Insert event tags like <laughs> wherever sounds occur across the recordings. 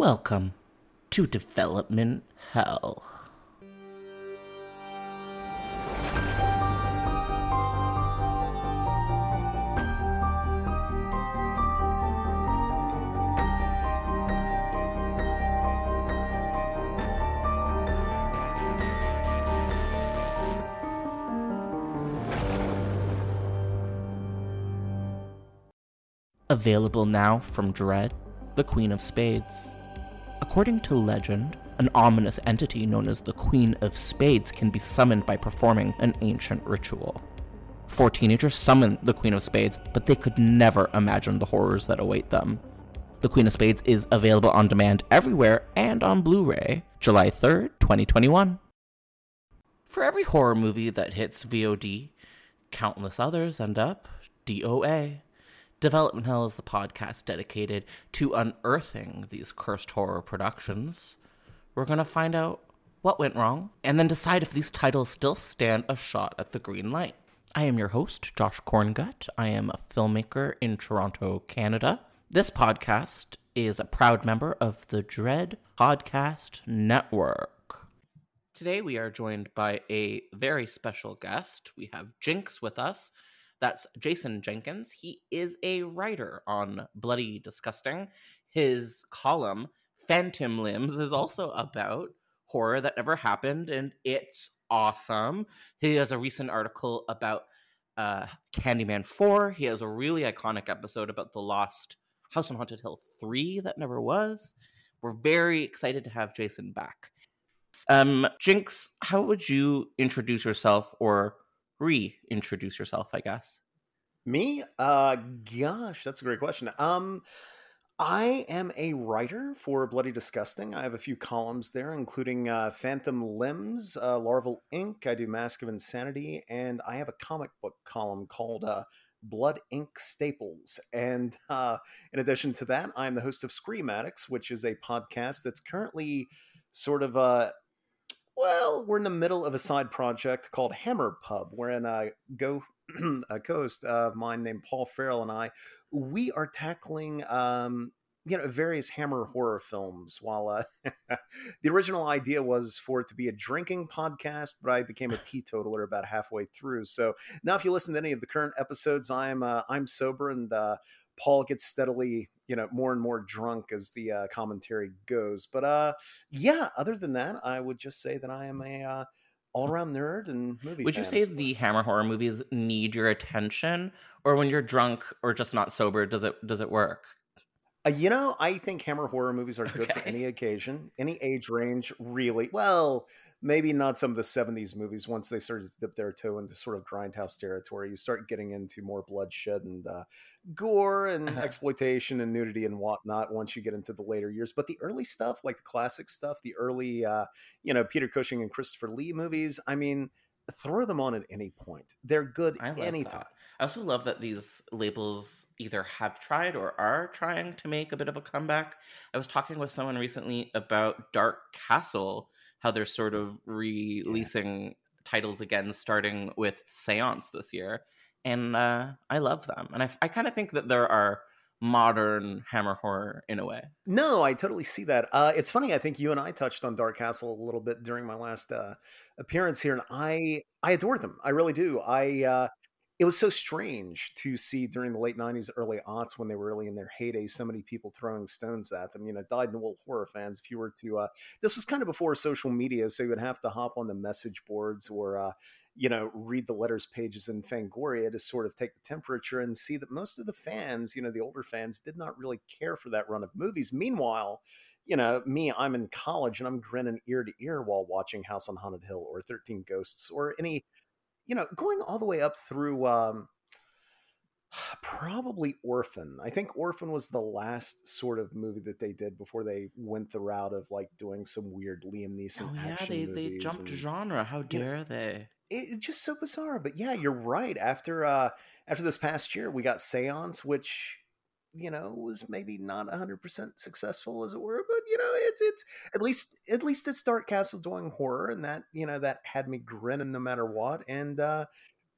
Welcome to Development Hell. Available now from Dread, the Queen of Spades. According to legend, an ominous entity known as the Queen of Spades can be summoned by performing an ancient ritual. Four teenagers summon the Queen of Spades, but they could never imagine the horrors that await them. The Queen of Spades is available on demand everywhere and on Blu ray, July 3rd, 2021. For every horror movie that hits VOD, countless others end up DOA. Development Hell is the podcast dedicated to unearthing these cursed horror productions. We're going to find out what went wrong and then decide if these titles still stand a shot at the green light. I am your host, Josh Korngut. I am a filmmaker in Toronto, Canada. This podcast is a proud member of the Dread Podcast Network. Today we are joined by a very special guest. We have Jinx with us. That's Jason Jenkins. He is a writer on Bloody Disgusting. His column, Phantom Limbs, is also about horror that never happened, and it's awesome. He has a recent article about uh, Candyman 4. He has a really iconic episode about the lost House on Haunted Hill 3 that never was. We're very excited to have Jason back. Um, Jinx, how would you introduce yourself or reintroduce yourself, I guess. Me? Uh gosh, that's a great question. Um I am a writer for Bloody Disgusting. I have a few columns there, including uh, Phantom Limbs, uh, Larval Ink. I do Mask of Insanity, and I have a comic book column called uh, Blood Ink Staples. And uh, in addition to that, I'm the host of Scream Addicts, which is a podcast that's currently sort of uh, well, we're in the middle of a side project called Hammer Pub, wherein uh, go <clears throat> a co-host of mine named Paul Farrell and I, we are tackling um, you know various Hammer horror films. While uh, <laughs> the original idea was for it to be a drinking podcast, but I became a teetotaler about halfway through. So now, if you listen to any of the current episodes, I'm uh, I'm sober and uh, Paul gets steadily, you know, more and more drunk as the uh, commentary goes. But uh, yeah, other than that, I would just say that I am a uh, all around nerd and movie. Would you say the Hammer horror movies need your attention, or when you're drunk or just not sober, does it does it work? Uh, you know, I think Hammer horror movies are good okay. for any occasion, any age range, really. Well, maybe not some of the 70s movies once they started to dip their toe into sort of grindhouse territory you start getting into more bloodshed and uh, gore and uh-huh. exploitation and nudity and whatnot once you get into the later years but the early stuff like the classic stuff the early uh, you know peter cushing and christopher lee movies i mean throw them on at any point they're good I anytime that. I also love that these labels either have tried or are trying to make a bit of a comeback. I was talking with someone recently about Dark Castle, how they're sort of releasing yes. titles again, starting with Seance this year. And uh, I love them. And I, I kind of think that there are modern hammer horror in a way. No, I totally see that. Uh, it's funny. I think you and I touched on Dark Castle a little bit during my last uh, appearance here, and I I adore them. I really do. I uh, it was so strange to see during the late 90s early aughts when they were really in their heyday so many people throwing stones at them you know dyed in the horror fans if you were to uh, this was kind of before social media so you would have to hop on the message boards or uh, you know read the letters pages in fangoria to sort of take the temperature and see that most of the fans you know the older fans did not really care for that run of movies. Meanwhile you know, me, I'm in college and I'm grinning ear to ear while watching House on Haunted Hill or 13 Ghosts or any you know, going all the way up through um, <sighs> probably Orphan. I think Orphan was the last sort of movie that they did before they went the route of like doing some weird Liam Neeson oh, action yeah, they, they jumped and, genre. How dare know, they? It, it's just so bizarre. But yeah, you're right. After uh after this past year, we got Seance, which you know was maybe not 100% successful as it were but you know it's it's at least at least it's dark castle doing horror and that you know that had me grinning no matter what and uh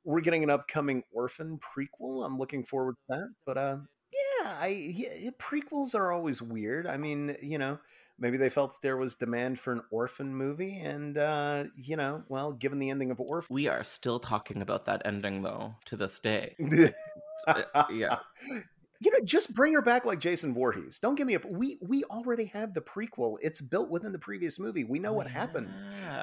we're getting an upcoming orphan prequel. I'm looking forward to that but uh yeah i yeah, prequels are always weird. I mean you know maybe they felt that there was demand for an orphan movie and uh you know well given the ending of orphan we are still talking about that ending though to this day. <laughs> Uh, yeah you know, just bring her back like Jason Voorhees. Don't give me a. We we already have the prequel. It's built within the previous movie. We know what yeah. happened.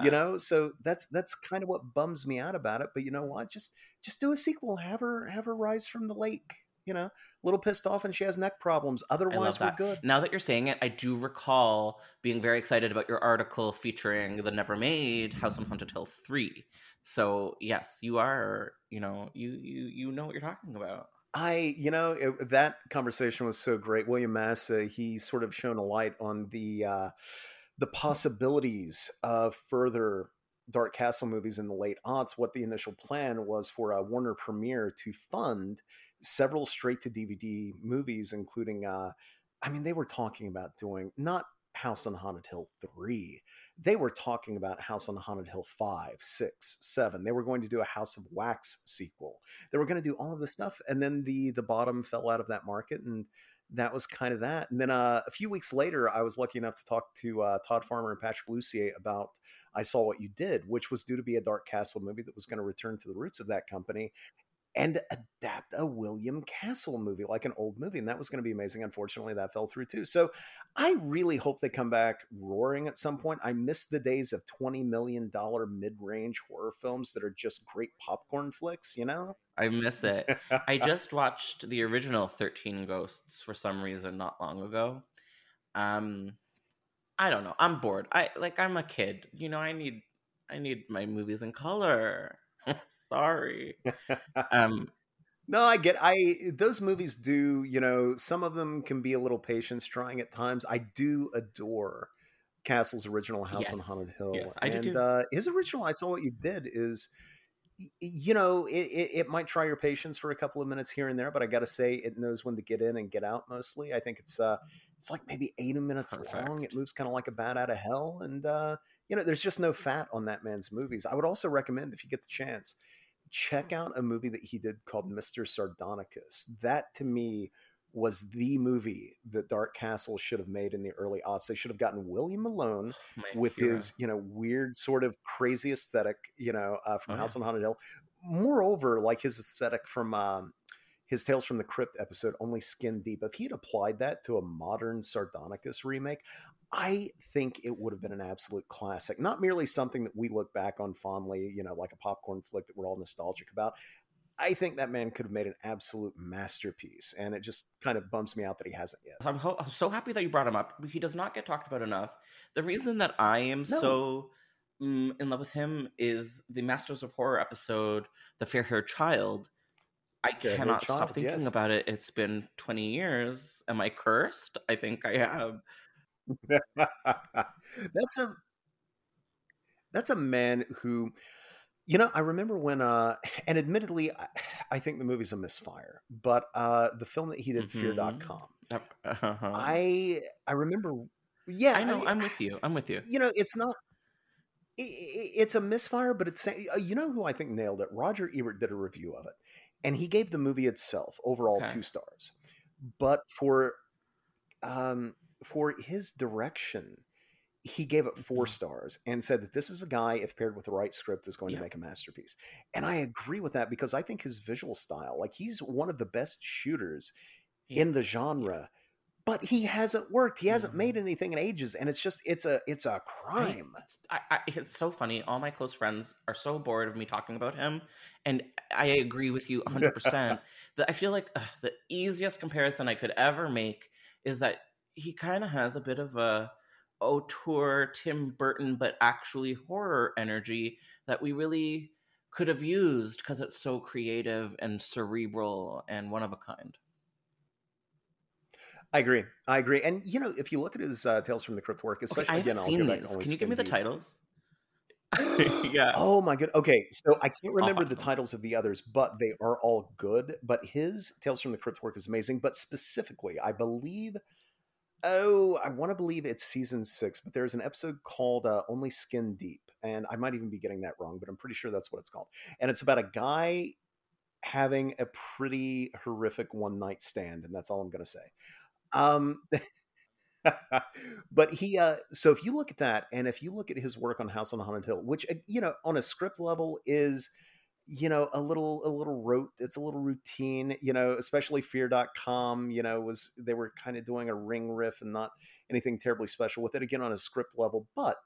You know, so that's that's kind of what bums me out about it. But you know what? Just just do a sequel. Have her have her rise from the lake. You know, a little pissed off and she has neck problems. Otherwise, we're good. Now that you're saying it, I do recall being very excited about your article featuring the Never Made House on Haunted Hill three. So yes, you are. You know, you you you know what you're talking about. I, you know, it, that conversation was so great. William Massa, he sort of shone a light on the uh, the possibilities of further Dark Castle movies in the late aughts. What the initial plan was for a Warner Premiere to fund several straight to DVD movies, including, uh, I mean, they were talking about doing not House on Haunted Hill 3. They were talking about House on Haunted Hill 5, 6, 7. They were going to do a House of Wax sequel. They were going to do all of this stuff. And then the the bottom fell out of that market and that was kind of that. And then uh, a few weeks later, I was lucky enough to talk to uh, Todd Farmer and Patrick Lussier about I Saw What You Did, which was due to be a Dark Castle movie that was going to return to the roots of that company and adapt a William Castle movie, like an old movie. And that was going to be amazing. Unfortunately, that fell through too. So I really hope they come back roaring at some point. I miss the days of $20 million mid range horror films that are just great popcorn flicks, you know? I miss it. I <laughs> just watched the original 13 Ghosts for some reason not long ago. Um, I don't know. I'm bored. I like I'm a kid. You know, I need I need my movies in color. <laughs> Sorry. <laughs> um, no, I get. I those movies do. You know, some of them can be a little patience trying at times. I do adore Castle's original House yes. on Haunted Hill, yes, I and do uh, his original. I saw what you did is. You know, it, it, it, might try your patience for a couple of minutes here and there, but I got to say, it knows when to get in and get out. Mostly, I think it's uh, it's like maybe eighty minutes Perfect. long. It moves kind of like a bat out of hell, and uh, you know, there's just no fat on that man's movies. I would also recommend if you get the chance, check out a movie that he did called Mr. Sardonicus. That to me was the movie that Dark Castle should have made in the early aughts. They should have gotten William Malone oh, with hero. his, you know, weird sort of crazy aesthetic, you know, uh, from oh, House yeah. on Haunted Hill. Moreover, like his aesthetic from um, his Tales from the Crypt episode, Only Skin Deep. If he had applied that to a modern Sardonicus remake, I think it would have been an absolute classic. Not merely something that we look back on fondly, you know, like a popcorn flick that we're all nostalgic about. I think that man could have made an absolute masterpiece, and it just kind of bumps me out that he hasn't yet. I'm, ho- I'm so happy that you brought him up. He does not get talked about enough. The reason that I am no. so mm, in love with him is the Masters of Horror episode, "The Fair Haired Child." I Fair cannot stop thinking yes. about it. It's been 20 years. Am I cursed? I think I have. <laughs> that's a that's a man who you know i remember when uh <laughs> and admittedly i, <sighs> I think the movie's a misfire but uh the film that he did mm-hmm. fear.com uh-huh. i i remember yeah i know I, am with you i'm with you you know it's not it, it's a misfire but it's uh, you know who i think nailed it roger ebert did a review of it and he gave the movie itself overall okay. two stars but for um for his direction, he gave it 4 Mhm. stars and said that this is a guy, if paired with the right script, is going Yeah. to make a masterpiece. And I agree with that because I think his visual style, like he's one of the best shooters Yeah. in the genre, but he hasn't worked. He hasn't made Mhm. anything in ages, and it's just it's a it's a crime. I, I, it's so funny. All my close friends are so bored of me talking about him, and I agree with you 100. percent <laughs> That I feel like ugh, the easiest comparison I could ever make is that he kind of has a bit of a auteur Tim Burton, but actually horror energy that we really could have used because it's so creative and cerebral and one of a kind. I agree. I agree. And you know, if you look at his uh, Tales from the Crypt work, Okay, especially I again, I'll seen go back to these. Can you give me the titles? <laughs> yeah. Oh my good. Okay, so I can't remember the them. titles of the others, but they are all good. But his Tales from the Crypt work is amazing. But specifically, I believe, oh, I want to believe it's season six. But there's an episode called uh, "Only Skin Deep," and I might even be getting that wrong, but I'm pretty sure that's what it's called. And it's about a guy having a pretty horrific one night stand, and that's all I'm going to say. Um, <laughs> but he uh so if you look at that and if you look at his work on house on haunted hill which uh, you know on a script level is you know a little a little rote it's a little routine you know especially fear.com you know was they were kind of doing a ring riff and not anything terribly special with it again on a script level but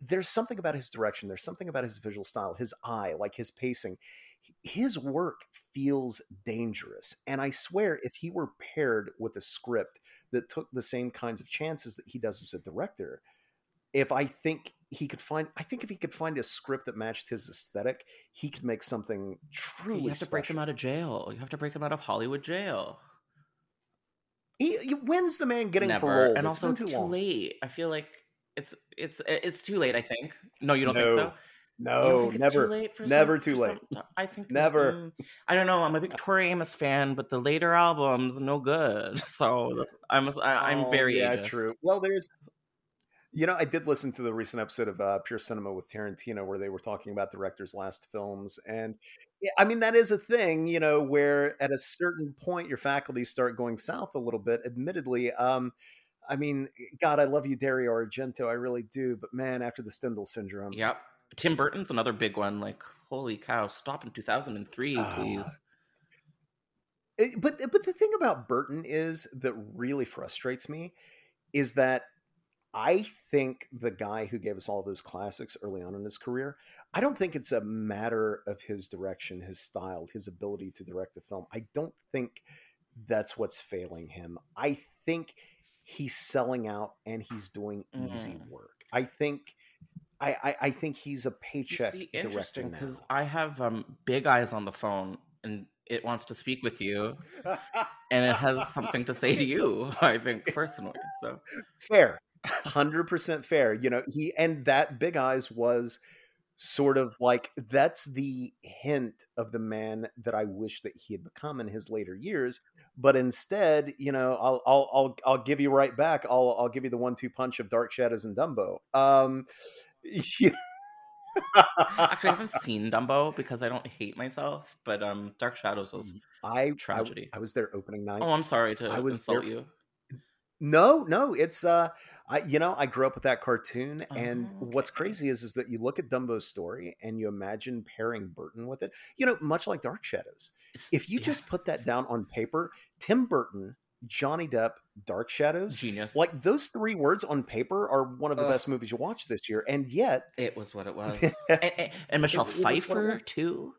there's something about his direction there's something about his visual style his eye like his pacing his work feels dangerous and i swear if he were paired with a script that took the same kinds of chances that he does as a director if i think he could find i think if he could find a script that matched his aesthetic he could make something truly you have to break him out of jail. You have to break him out of Hollywood jail. he, he- when's the man getting Never. paroled And It's also, too too late. I feel like it's it's it's too late. I think. No, you don't think No. so. No think never Too late for never some- too late. some- I think Never. I don't know. I'm a big Tori Amos fan, but the later albums no good. <laughs> So I'm I, I'm Oh, very yeah ageist. true well there's you know i did listen to the recent episode of uh, pure cinema with tarantino where they were talking about directors last films and i mean that is a thing you know where at a certain point your faculties start going south a little bit admittedly um i mean god i love you dario argento i really do but man after the stendhal syndrome Yep. Tim Burton's another big one. Like, holy cow! Stop in 2003, Ah, please. It- but but the thing about Burton is that really frustrates me is that I think the guy who gave us all those classics early on in his career, I don't think it's a matter of his direction, his style, his ability to direct a film. I don't think that's what's failing him. I think he's selling out and he's doing easy Mm. work. I think I, I, I think he's a paycheck see, director interesting because I have um, Big Eyes on the phone, and it wants to speak with you, <laughs> and it has something to say to you. <laughs> I think personally. So fair 100% fair you know he and that big eyes was sort of like that's the hint of the man that i wish that he had become in his later years but instead you know i'll i'll i'll, I'll give you right back i'll i'll give you the one two punch of dark shadows and dumbo um <laughs> yeah. actually, I haven't <laughs> seen Dumbo because I don't hate myself, but um, Dark Shadows was. I, I Tragedy. I was there opening night. Oh, I'm sorry to I was insult there- you. No, no, it's uh I you know, I grew up with that cartoon and Oh, what's crazy is is that you look at Dumbo's story and you imagine pairing Burton with it. You know, much like Dark Shadows. It's- If you yeah, just put that down on paper, Tim Burton, Johnny Depp, Dark Shadows, genius, like those three words on paper are one of the Ugh. best movies you watch this year and yet it was what it <laughs> was, and, and, and Michelle it what it Pfeiffer too.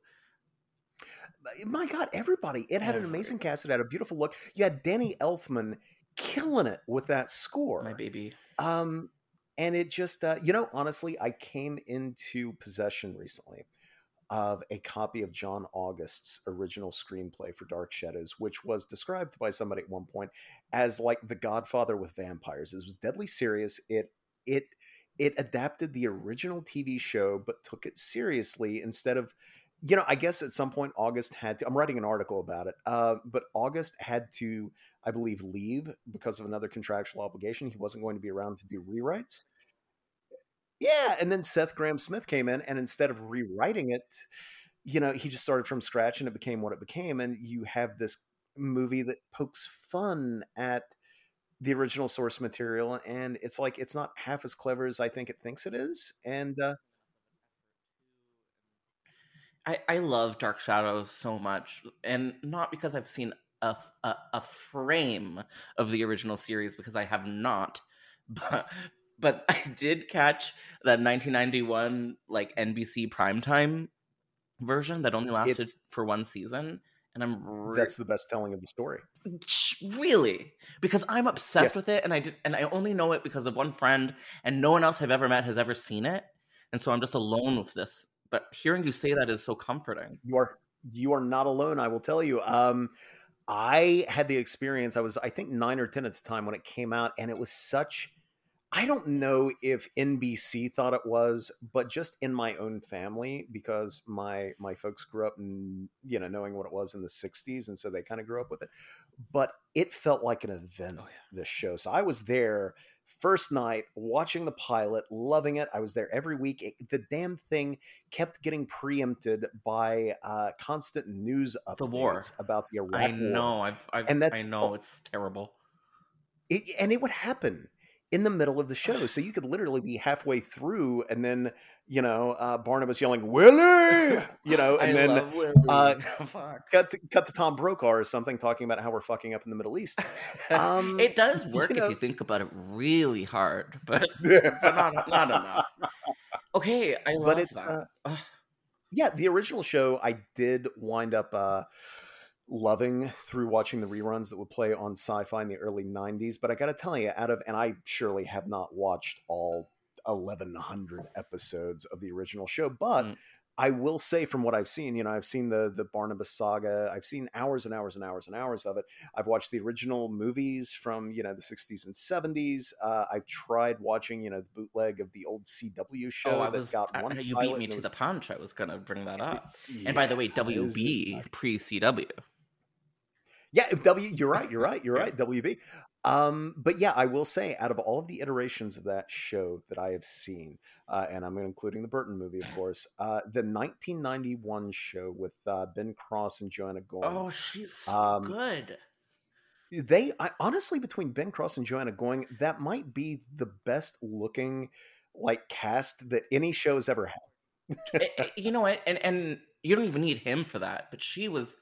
my god, everybody. It had an amazing cast, it had a beautiful look. You had Danny Elfman killing it with that score. My baby. Um, and it just, uh, you know, honestly, I came into possession recently of a copy of John August's original screenplay for Dark Shadows, which was described by somebody at one point as like The Godfather with vampires. It was deadly serious. It it it adapted the original TV show, but took it seriously instead of. You know, I guess at some point August had to. I'm writing an article about it, uh, but August had to I believe, leave because of another contractual obligation. He wasn't going to be around to do rewrites. Yeah, and then Seth Grahame-Smith came in, and instead of rewriting it, you know, he just started from scratch, and it became what it became. And you have this movie that pokes fun at the original source material, and it's like it's not half as clever as I think it thinks it is. And uh, I, I love Dark Shadows so much, and not because I've seen a, a, a frame of the original series, because I have not, <laughs> but but I did catch that 1991 like NBC primetime version that only lasted It's- for one season, and I'm re- that's the best telling of the story. Really because I'm obsessed Yes. with it, and I did, and I only know it because of one friend, and no one else I've ever met has ever seen it, and so I'm just alone with this. But hearing you say that is so comforting. You are you are not alone. I will tell you. Um, I had the experience. I was I think nine or ten at the time when it came out, and it was such. I don't know if NBC thought it was, but just in my own family, because my my folks grew up in you know knowing what it was in the '60s, and so they kind of grew up with it. But it felt like an event. Oh, yeah. This show, so I was there first night watching the pilot, loving it. I was there every week. It- the damn thing kept getting preempted by uh, constant news updates The war. about the Iraq I War. know, I've, I've And that's- I know it's terrible. It, and it would happen in the middle of the <sighs> show. So you could literally be halfway through, and then you know uh, Barnabas yelling "Willie," <laughs> you know, and then uh, <laughs> cut to, cut to Tom Brokaw or something talking about how we're fucking up in the Middle East. <laughs> Um, it does you work know- if you think about it really hard, but but not not enough. Okay, I love But it's, that. uh, yeah, the original show I did wind up uh, loving through watching the reruns that would play on sci-fi in the early 90s but i gotta tell you out of and i surely have not watched all 1100 episodes of the original show but Mm. i will say from what i've seen you know i've seen the the barnabas saga i've seen hours and hours and hours and hours of it i've watched the original movies from you know the 60s and 70s uh, i've tried watching you know the bootleg of the old cw show oh, I that was. got I- one you beat me to was- the punch. I was gonna bring that up. Yeah, and by the way, is- WB pre CW. Yeah, W. You're right. You're right. You're right. WB. Um, but yeah, I will say, out of all of the iterations of that show that I have seen, uh, and I'm including the Burton movie, of course, uh, the 1991 show with uh, Ben Cross and Joanna Going. Oh, she's so Um, good. They, I, honestly, between Ben Cross and Joanna Going, that might be the best looking like cast that any show has ever had. Eh, eh, you know what? And and you don't even need him for that. But she was,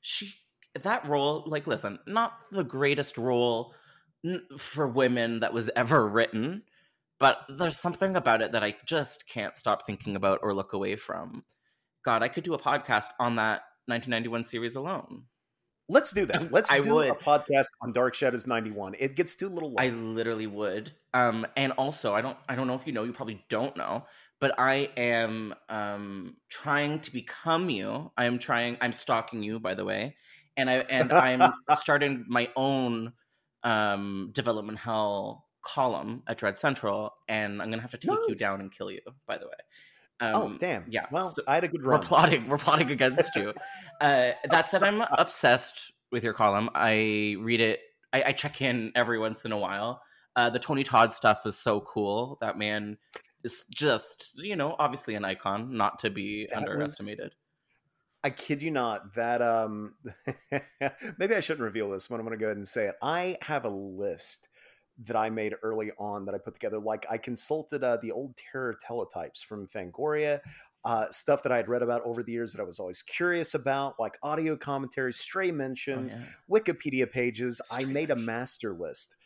she that role. Like, listen, not the greatest role for women that was ever written, but there's something about it that I just can't stop thinking about or look away from. God, I could do a podcast on that 1991 series alone. Let's do that. <laughs> Let's I do would. a podcast on Dark Shadows 91. It gets too little. I literally would. Um, and also, I don't, I don't know if you know, you probably don't know, but I am um trying to become you. I am trying. I'm stalking you, by the way, and I and <laughs> I'm starting my own um development hell column at Dread Central, and I'm gonna have to take you down and kill you. By the way. oh Um, damn! yeah, Well, so- I had a good run. we're plotting we're plotting against you <laughs> uh that said i'm <laughs> obsessed with your column i read it I, I check in every once in a while uh the tony todd stuff is so cool that man is just you know obviously an icon not to be That was- underestimated I kid you not. That um, <laughs> maybe I shouldn't reveal this, but I'm going to go ahead and say it. I have a list that I made early on that I put together. Like I consulted uh, the old terror teletypes from Fangoria, uh, stuff that I had read about over the years that I was always curious about, like audio commentaries, stray Oh, mentions, yeah. Wikipedia pages. I Stray made a master list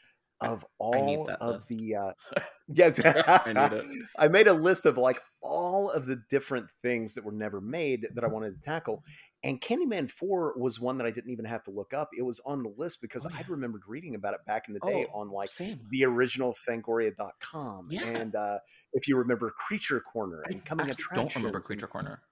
of all that of the uh, <laughs> <laughs> yeah <laughs> I. I made a list of like all of the different things that were never made that I wanted to tackle. And Candyman 4 was one that I didn't even have to look up. It was on the list because Oh, yeah. I'd remembered reading about it back in the day Oh, on like same the original Fangoria.com. Yeah. And uh, if you remember Creature Corner I and Coming Attractions. don't remember creature corner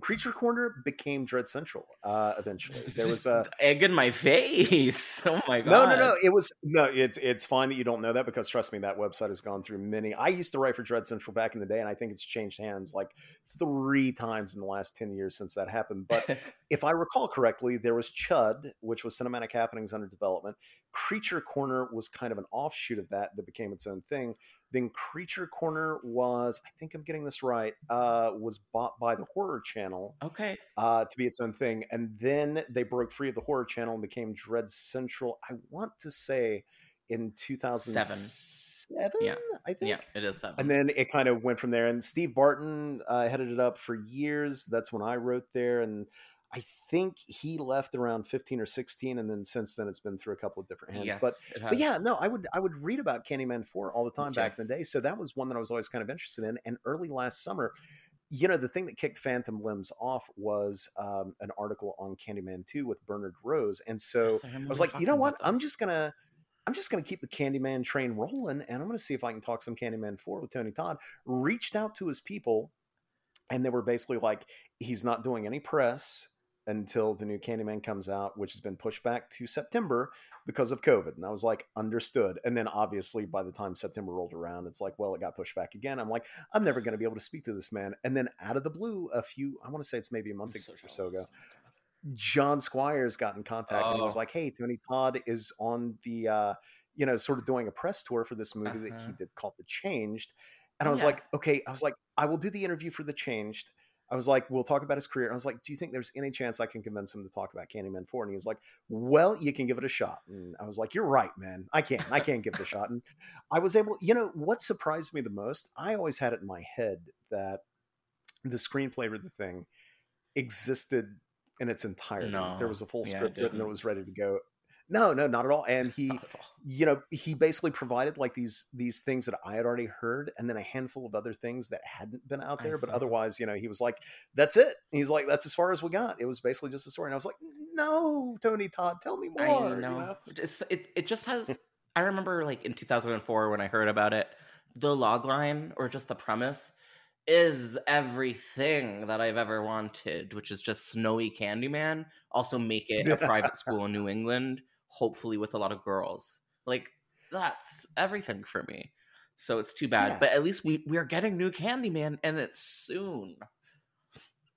Creature Corner became Dread Central uh, eventually. There was a. <laughs> egg in my face <laughs> oh my god No, no, no. It was no. It's it's fine that you don't know that because trust me, that website has gone through many. I used to write for Dread Central back in the day, and I think it's changed hands like three times in the last ten years since that happened. But <laughs> if I recall correctly, there was Chud, which was Cinematic Happenings under development. Creature Corner was kind of an offshoot of that that became its own thing. Then Creature Corner was, I think I'm getting this right, uh, was bought by the Horror Channel okay uh, to be its own thing. And then they broke free of the horror channel and became Dread Central. I want to say in 2007, Yeah. I think. Yeah, it is seven. And then it kind of went from there. And Steve Barton uh, headed it up for years. That's when I wrote there. And I think he left around 15 or 16. And then since then, it's been through a couple of different hands. yes, But but yeah, no, I would I would read about Candyman 4 all the time back in the day. So that was one that I was always kind of interested in. And early last summer, you know, the thing that kicked Phantom Limbs off was um, an article on Candyman 2 with Bernard Rose. And so Yes, I was like, you know what? I'm just gonna I'm just gonna keep the Candyman train rolling and I'm gonna see if I can talk some Candyman 4 with Tony Todd. Reached out to his people, and they were basically like, he's not doing any press until the new Candyman comes out, which has been pushed back to September because of COVID. And I was like, understood. And then obviously by the time September rolled around, it's like, well, it got pushed back again. I'm like, I'm never going to be able to speak to this man. And then out of the blue, a few, I want to say it's maybe a month I'm or so ago, John Squires got in contact and he was Oh. like, "Hey, Tony Todd is on the, uh, you know, sort of doing a press tour for this movie that he Uh-huh. did called The Changed." And I Oh, was yeah. like, "Okay," I was like, "I will do the interview for The Changed." I was like, "We'll talk about his career." I was like, "Do you think there's any chance I can convince him to talk about Candyman 4?" And he was like, "Well, you can give it a shot." And I was like, "You're right, man. I can't. I can't give it a shot." And I was able, you know, what surprised me the most, I always had it in my head that the screenplay for the thing existed in its entirety. No. There was a full Yeah, script written that was ready to go. No, no, not at all. And he, all. you know, he basically provided like these these things that I had already heard, and then a handful of other things that hadn't been out I there. But saw. otherwise, you know, he was like, "That's it." He's like, "That's as far as we got." It was basically just a story, and I was like, "No, Tony Todd, tell me more." I you know. It's it, it just has I remember like in 2004 when I heard about it, the log line or just the premise is everything that I've ever wanted, which is just snowy Candyman. Also make it a private <laughs> school in New England, hopefully with a lot of girls. Like that's everything for me. So it's too bad, Yeah. but at least we we are getting new Candyman and it's soon.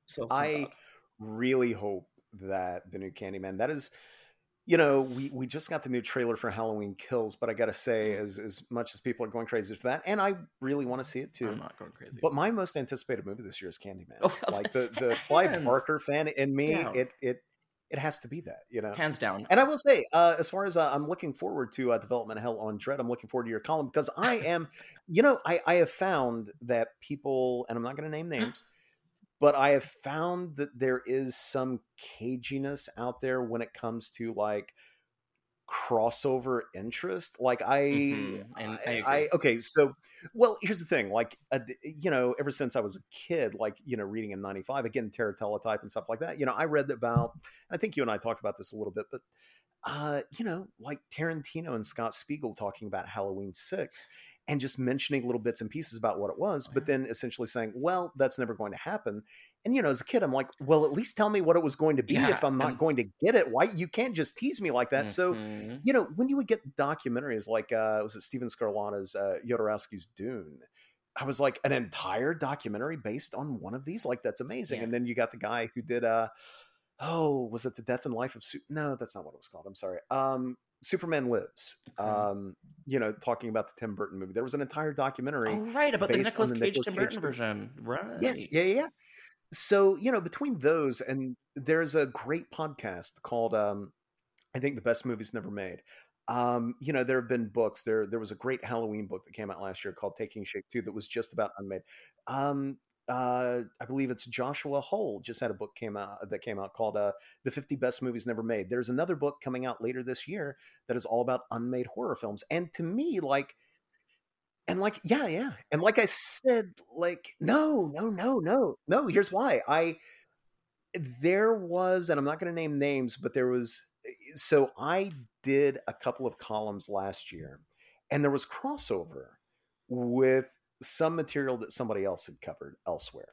So I really hope that the new Candyman that is you know we we just got the new trailer for Halloween Kills but I got to say as as much as people are going crazy for that and I really want to see it too I'm not going crazy. but my most anticipated movie this year is Candyman Oh, <laughs> like the the Clive Barker fan in me down. it it it has to be that you know hands down. and I will say, uh, as far as uh, I'm looking forward to uh, Development Hell on Dread, I'm looking forward to your column because I <laughs> am, you know, I, I have found that people, and I'm not going to name names, but I have found that there is some caginess out there when it comes to like crossover interest. Like I, Mhm, and I I. I, okay, so well, here's the thing. Like, uh, you know, ever since I was a kid, like you know, reading in '95, again, Terror Teletype and stuff like that. You know, I read about. I think you and I talked about this a little bit, but uh, you know, like Tarantino and Scott Spiegel talking about Halloween Six. And just mentioning little bits and pieces about what it was, Oh, but then essentially saying, "Well, that's never going to happen." And you know, as a kid, I'm like, "Well, at least tell me what it was going to be Yeah, if I'm not and- going to get it. Why you can't just tease me like that?" So Mhm. you know, when you would get documentaries like uh was it Steven Scarlato's uh Jodorowsky's Dune, I was like an entire documentary based on one of these. Like that's amazing. Yeah. And then you got the guy who did uh oh, was it the Death and Life of Su- No, that's not what it was called. I'm sorry. Um Superman Lives. Um, you know, talking about the Tim Burton movie. There was an entire documentary. Oh, right, about the based on Nicolas the Cage Nicolas Tim Cage Burton version. Right. Yes, yeah, yeah, yeah. So, you know, between those and there's a great podcast called um I think the best movies never made. Um, you know, there have been books. There there was a great Halloween book that came out last year called Taking Shape 2 that was just about unmade. Um uh I believe it's Joshua Hull just had a book came out that came out called uh The 50 Best Movies Never Made. There's another book coming out later this year that is all about unmade horror films. And to me like and like yeah yeah and like i said like no no no no no here's why i there was and i'm not going to name names but there was so i did a couple of columns last year and there was crossover with some material that somebody else had covered elsewhere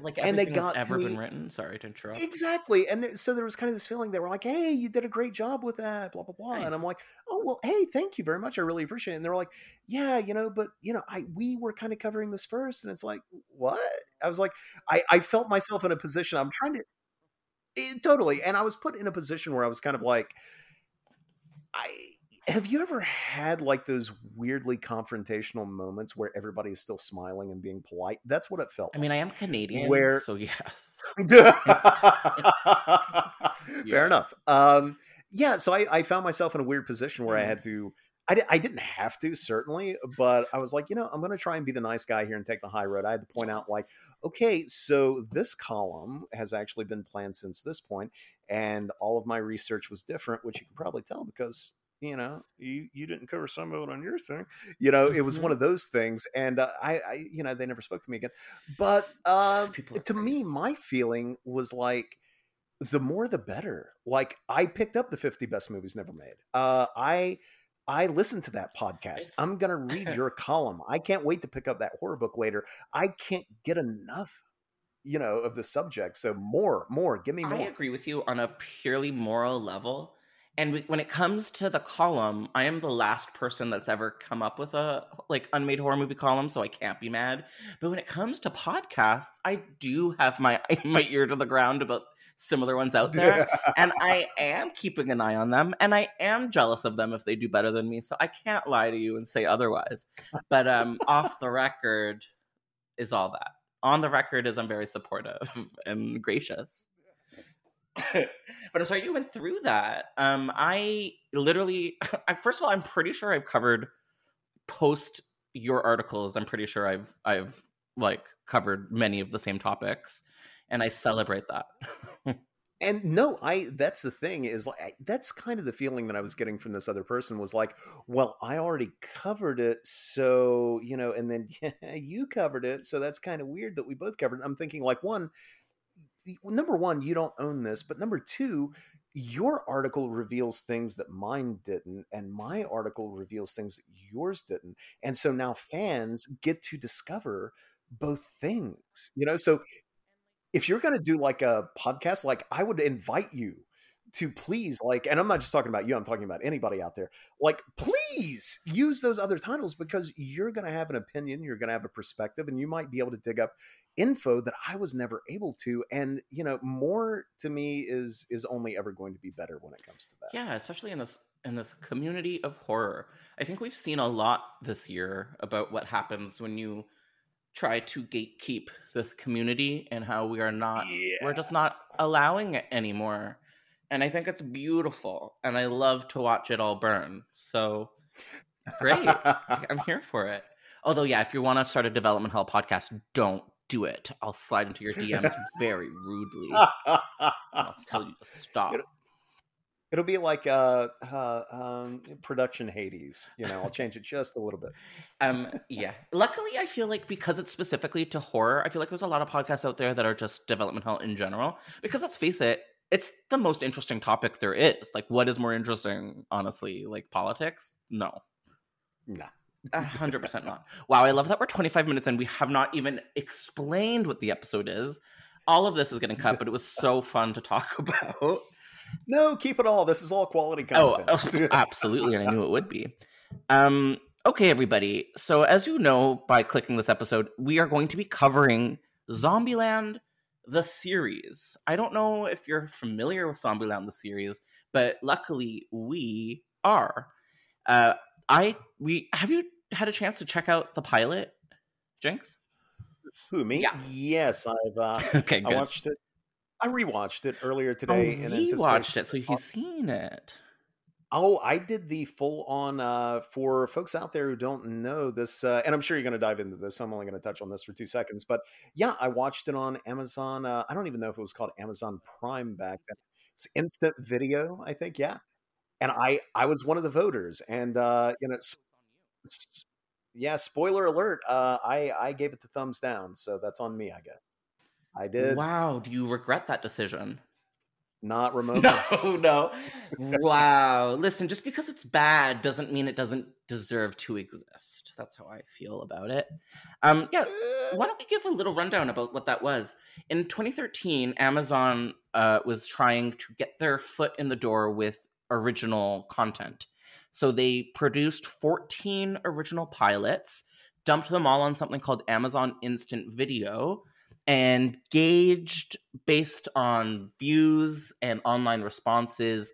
Like And they got ever me- been written. Sorry to interrupt. Exactly. And there, so there was kind of this feeling they were like, hey, you did a great job with that, blah, blah, blah. Nice. And I'm like, oh, well, hey, thank you very much. I really appreciate it. And they were like, yeah, you know, but, you know, I we were kind of covering this first. And it's like, what? I was like, I, I felt myself in a position, I'm trying to, eh, totally. And I was put in a position where I was kind of like, I, have you ever had like those weirdly confrontational moments where everybody is still smiling and being polite? That's what it felt I mean, I am Canadian, Where- so yes. <laughs> Fair enough. Um, yeah, so I, I found myself in a weird position where I Mm. had to I, di- I didn't have to certainly, but I was like, you know, I'm going to try and be the nice guy here and take the high road. I had to point out, like, okay, so this column has actually been planned since this point, and all of my research was different, which you can probably tell because you know you you didn't cover some of it on your thing you know it was one of those things and uh, I, I you know they never spoke to me again but uh, to me my feeling was like the more the better like i picked up the 50 best movies never made uh i i listened to that podcast It's- i'm gonna <laughs> read your column i can't wait to pick up that horror book later i can't get enough you know of the subject so more more give me more I agree with you on a purely moral level. And we- when it comes to the column, I am the last person that's ever come up with a like unmade horror movie column, so I can't be mad. But when it comes to podcasts, I do have my <laughs> my ear to the ground about similar ones out there, <laughs> and I am keeping an eye on them, and I am jealous of them if they do better than me. So I can't lie to you and say otherwise. But um, <laughs> off the record is all that. On the record is I'm very supportive and gracious. <laughs> but I'm sorry you went through that. Um, I literally, <laughs> I, first of all, I'm pretty sure I've covered post your articles. I'm pretty sure I've I've like covered many of the same topics, and I celebrate that. <laughs> and no i that's the thing is like that's kind of the feeling that i was getting from this other person was like well i already covered it so you know and then you covered it so that's kind of weird that we both covered it. i'm thinking like one number one you don't own this but number two your article reveals things that mine didn't and my article reveals things that yours didn't and so now fans get to discover both things you know? So if you're going to do like a podcast like i would invite you to please like and i'm not just talking about you i'm talking about anybody out there like please use those other titles because you're going to have an opinion you're going to have a perspective and you might be able to dig up info that i was never able to and you know more to me is is only ever going to be better when it comes to that yeah, especially in this in this community of horror. I think we've seen a lot this year about what happens when you try to gatekeep this community and how we are not we're just not allowing it anymore. And I think it's beautiful and I love to watch it all burn. So great. I'm here <laughs> for it. Although yeah, if you want to start a development hell podcast, don't do it. I'll slide into your DMs very rudely. I'll tell you to stop. It'll be like uh, uh um production Hades, you know. I'll change it just a little bit. Um, yeah. Luckily, I feel like because it's specifically to horror, I feel like there's a lot of podcasts out there that are just development hell in general. Because let's face it, it's the most interesting topic there is. Like, what is more interesting, honestly? Like politics? No, No. a <laughs> hundred percent not. Wow, I love that we're 25 minutes and we have not even explained what the episode is. All of this is getting cut, <laughs> but it was so fun to talk <laughs> about. No, keep it all. This is all quality content. Oh, content. absolutely, and I knew it would be. Um, okay, everybody. So, as you know by clicking this episode, we are going to be covering Zombieland the series. I don't know if you're familiar with Zombieland the series, but luckily we are. Uh, I we have you had a chance to check out the pilot, Jinx? Who me? Yeah. Yes, I've uh, <laughs> Okay, I watched it. I rewatched it earlier Oh, today. in he anticipation watched it, so he's seen it. Oh, I did the full on uh, for folks out there who don't know this, uh, and I'm sure you're going to dive into this. I'm only going to touch on this for two seconds, but yeah, I watched it on Amazon. Uh, I don't even know if it was called Amazon Prime back then. It's instant video, I think. Yeah, and I I was one of the voters, and uh, you know, yeah. Spoiler alert. Uh, I I gave it the thumbs down, so that's on me, I guess. I did Wow, do you regret that decision? Not <laughs> remotely. No, no. Wow. Listen, just because it's bad doesn't mean it doesn't deserve to exist. That's how I feel about it. Um, yeah. Why don't we give a little rundown about what that was? In 2013, Amazon uh, was trying to get their foot in the door with original content. So they produced 14 original pilots, dumped them all on something called Amazon Instant Video, and gauged based on views and online responses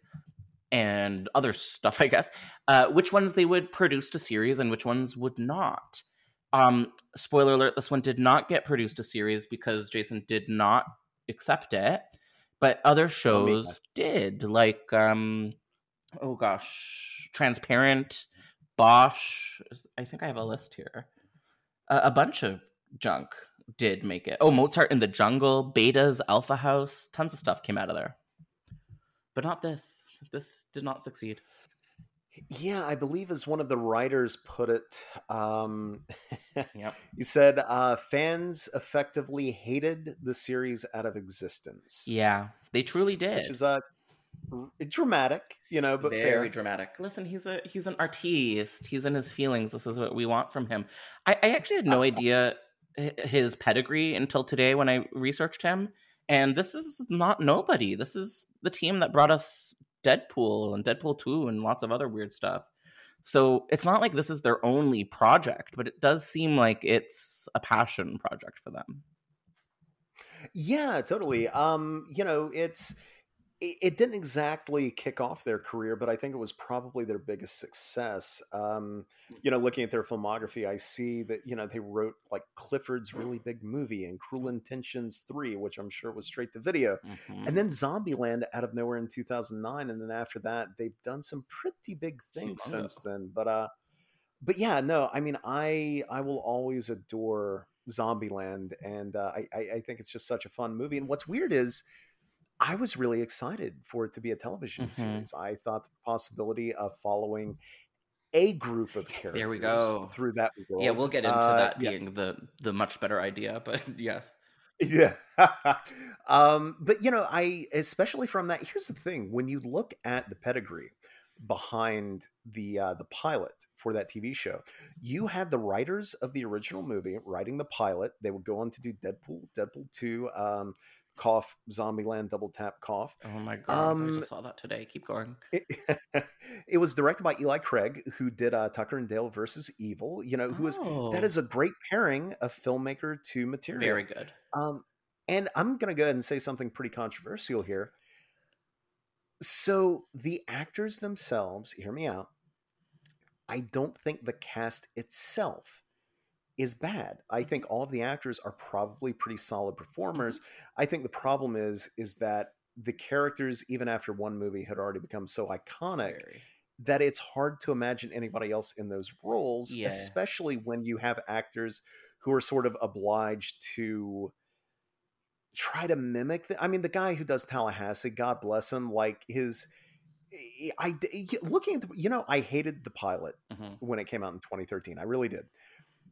and other stuff, <laughs> I guess, uh, which ones they would produce to series and which ones would not. Um, spoiler alert: this one did not get produced to series because Jason did not accept it, but other shows did, like um, oh gosh, Transparent, Bosch. I think I have a list here. Uh, a bunch of junk did make it. Oh, Mozart in the Jungle, Betas, Alpha House, tons of stuff came out of there. But not this. This did not succeed. Yeah, I believe as one of the writers put it, um, <laughs> Yep. he said uh, fans effectively hated the series out of existence, Yeah, they truly did. which is uh, dramatic, you know, but very fair. dramatic. Listen, he's a he's an artiste. He's in his feelings. This is what we want from him. I, I actually had no idea h- his pedigree until today when I researched him. And this is not nobody. This is the team that brought us Deadpool and Deadpool 2 and lots of other weird stuff. So it's not like this is their only project, but it does seem like it's a passion project for them. Yeah, totally. Um, you know, it's it, it didn't exactly kick off their career, but I think it was probably their biggest success. Um, you know, looking at their filmography, I see that you know they wrote like Clifford's really big movie and Cruel Intentions three, which I'm sure was straight to video, Mhm. and then Zombieland out of nowhere in 2009, and then after that they've done some pretty big things since then. But uh, but yeah, no, I mean, I I will always adore Zombieland, and uh, I I I think it's just such a fun movie. And what's weird is. I was really excited for it to be a television Mhm. series. I thought the possibility of following a group of characters There we go. through that world. yeah, we'll get into uh, that yeah. being the the much better idea, but <laughs> yes. Yeah. <laughs> um, but you know, I especially from that. Here's the thing: when you look at the pedigree behind the uh, the pilot for that TV show, you had the writers of the original movie writing the pilot. They would go on to do Deadpool, Deadpool two, um, cough, Zombieland, double tap, cough. Oh my god, I Um, just saw that today. Keep going. <laughs> It, it was directed by Eli Craig, who did uh, Tucker and Dale versus Evil. You know, who is Oh. that is a great pairing of filmmaker to material. very good. Um, and I'm going to go ahead and say something pretty controversial here. So, the actors themselves, hear me out. I don't think the cast itself is bad. I think all of the actors are probably pretty solid performers. I think the problem is is that the characters even after one movie had already become so iconic Very. that it's hard to imagine anybody else in those roles, Yeah. especially when you have actors who are sort of obliged to try to mimic. The, I mean, the guy who does Tallahassee, God bless him, like his. I looking at the, you know, I hated the pilot Mhm. when it came out in 2013. I really did.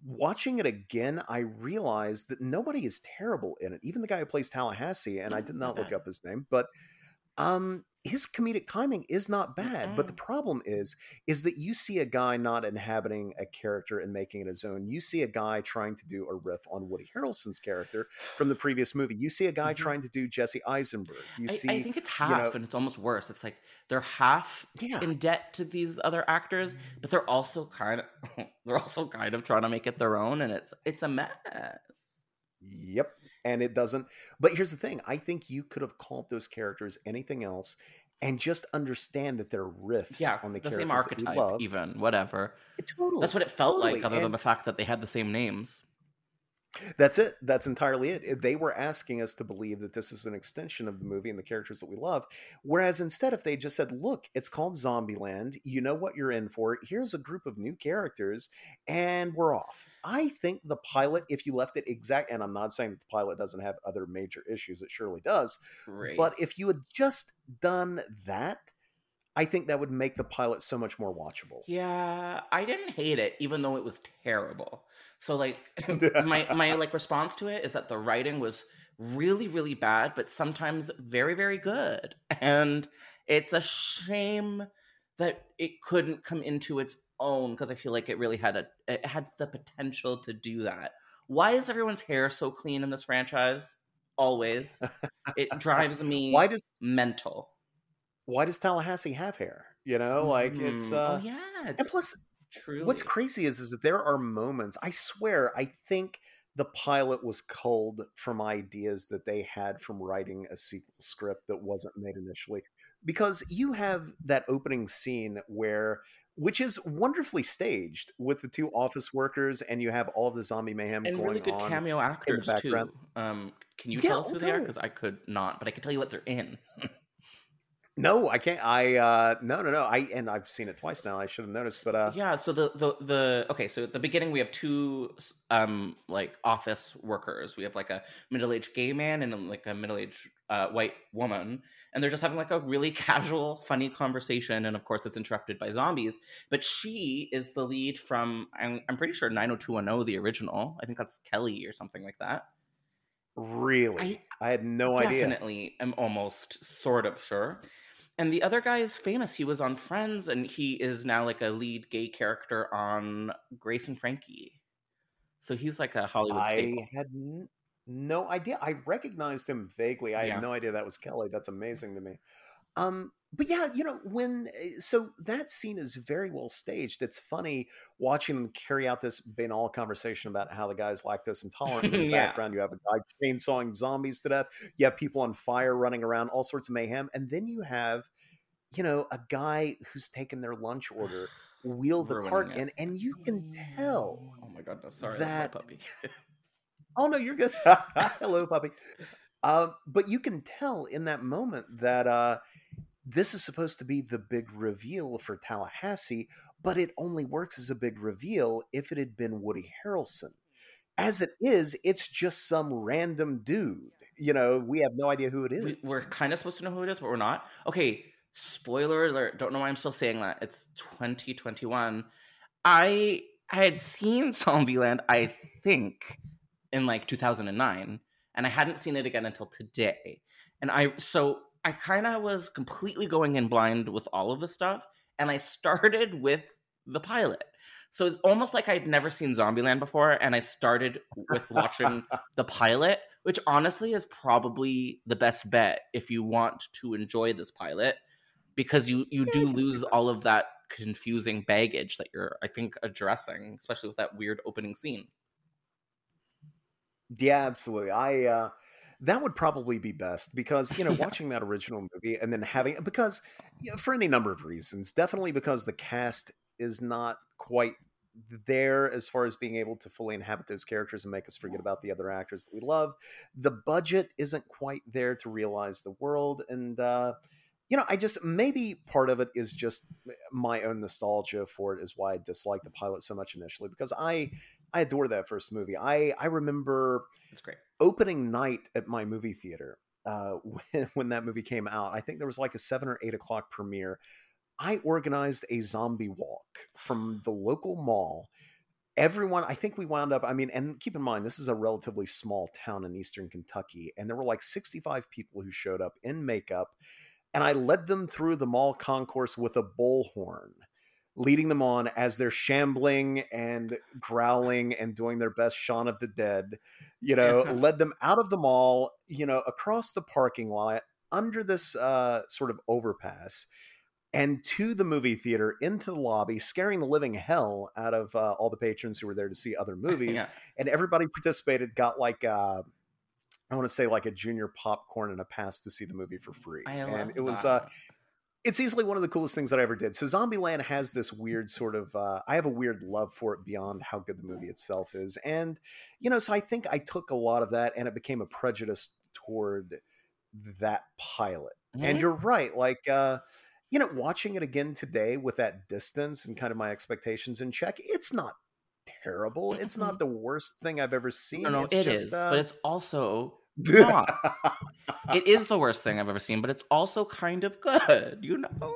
Watching it again, I realized that nobody is terrible in it. Even the guy who plays Tallahassee, and I did not not look up his name, but um his comedic timing is not bad but the problem is is that you see a guy not inhabiting a character and making it his own you see a guy trying to do a riff on woody harrelson's character from the previous movie you see a guy Mhm. trying to do jesse eisenberg you I, see I think it's you half, know- and it's almost worse. It's like they're half yeah in debt to these other actors, but they're also kind of <laughs> they're also kind of trying to make it their own, and it's it's a mess. Yep. And it doesn't. But here's the thing I think you could have called those characters anything else and just understand that they're riffs Yeah, on the, the characters same archetype, even whatever. Eh, totally. That's what it felt totally. like, other than the fact that they had the same names. That's it. That's entirely it. Eh, they were asking us to believe that this is an extension of the movie and the characters that we love. Whereas instead, if they just said, look, it's called Zombieland, you know what you're in for. Here's a group of new characters, and we're off. I think the pilot, if you left it exact, and I'm not saying that the pilot doesn't have other major issues, it surely does. Great. But if you had just done that, I think that would make the pilot so much more watchable. Yeah, I didn't hate it, even though it was terrible. So like <laughs> <laughs> my my like response to it is that the writing was really really bad, but sometimes very very good, <laughs> and it's a shame that it couldn't come into its own because I feel like it really had a it had the potential to do that. Why is everyone's hair so clean in this franchise? Always, it drives me Why does mental. why does Tallahassee have hair? You know, like it's Mhm. uh oh yeah, and plus truly. What's crazy is is that there are moments. I swear, I think the pilot was culled from ideas that they had from writing a sequel script that wasn't made initially. Because you have that opening scene where, which is wonderfully staged with the two office workers, and you have all of the zombie mayhem and going really good on. cameo actors background. too. Um, can you Yeah, tell us who they are? Because I could not, but I can tell you what they're in. <laughs> No, I can't. I uh no no no. I and I've seen it twice now. I should have noticed, but uh yeah. So the the the okay. So at the beginning we have two um like office workers. We have like a middle aged gay man and like a middle aged uh, white woman, and they're just having like a really <laughs> casual, funny conversation. And of course, it's interrupted by zombies. But she is the lead from I'm I'm pretty sure 90210, the original. I think that's Kelly or something like that. Really, I, I had no definitely idea. Definitely, I'm almost sort of sure and the other guy is famous. He was on Friends, and he is now like a lead gay character on Grace and Frankie. So he's like a Hollywood staple. I had n- no idea. I recognized him vaguely. I yeah. had no idea that was Kelly. That's amazing to me. Um, but yeah, you know, when eh, so that scene is very well staged. It's funny watching them carry out this banal conversation about how the guy's lactose intolerant. In the <laughs> yeah. background, you have a guy chainsawing zombies to death. You have people on fire running around, all sorts of mayhem, and then you have, you know, a guy who's taken their lunch order, wheel the cart in, and you can tell. Oh my goodness! Sorry, that, puppy. <laughs> oh no, you're good. <laughs> Hello, puppy. Uh, but you can tell in that moment that uh, this is supposed to be the big reveal for Tallahassee, but it only works as a big reveal if it had been Woody Harrelson. As it is, it's just some random dude. You know, we have no idea who it is. We, are kind of supposed to know who it is, but we're not. Okay, spoiler alert. Don't know why I'm still saying that. It's 2021. I I had seen <laughs> Zombieland, I think, in like 2009, and I hadn't seen it again until today. And I so I kind of was completely going in blind with all of the stuff, and I <laughs> started with the pilot. So it's almost like I'd never seen Zombieland before, and I started with watching <laughs> the pilot, which honestly is probably the best bet if you want to enjoy this pilot, because you you do lose all of that confusing baggage that you're, I think, addressing, especially with that weird opening scene. Yeah, absolutely. I uh that would probably be best because you know <laughs> yeah. watching that original movie and then having because you know, for any number of reasons definitely because the cast is not quite there as far as being able to fully inhabit those characters and make us forget about the other actors that we love the budget isn't quite there to realize the world and uh you know, I just maybe part of it is just my own nostalgia for it is why I disliked the pilot so much initially because I I adore that first movie. I I remember it's great opening night at my movie theater uh, <laughs> when when that movie came out. I think there was like a seven or eight o'clock premiere. I organized a zombie walk from the local mall. Everyone, I think we wound up. I mean, and keep in mind, this is a relatively small town in eastern Kentucky, and there were like 65 people who showed up in makeup, and I led them through the mall concourse with a bullhorn leading them on as they're shambling and growling and doing their best Shaun of the Dead, you know, led them out of the mall, you know, across the parking lot under this uh, sort of overpass and to the movie theater into the lobby, scaring the living hell out of uh, all the patrons who were there to see other <laughs> movies. yeah. And everybody participated, got like, uh, I want to say like a junior popcorn and a pass to see the movie for free. and it was, uh, it's easily one of the coolest things that I ever did. So Zombieland has this weird sort of uh, I have a weird love for it beyond how good the movie itself is. And you know, so I think I took a lot of that and it became a prejudice toward that pilot. Mm-hmm. And you're right, like uh you know, watching it again today with that distance and kind of my expectations in check, it's not terrible. It's not mm-hmm. the worst thing I've ever seen. No, no, it's it just, is, uh, but it's also not. <laughs> it is the worst thing I've ever seen, but it's also kind of good. You know,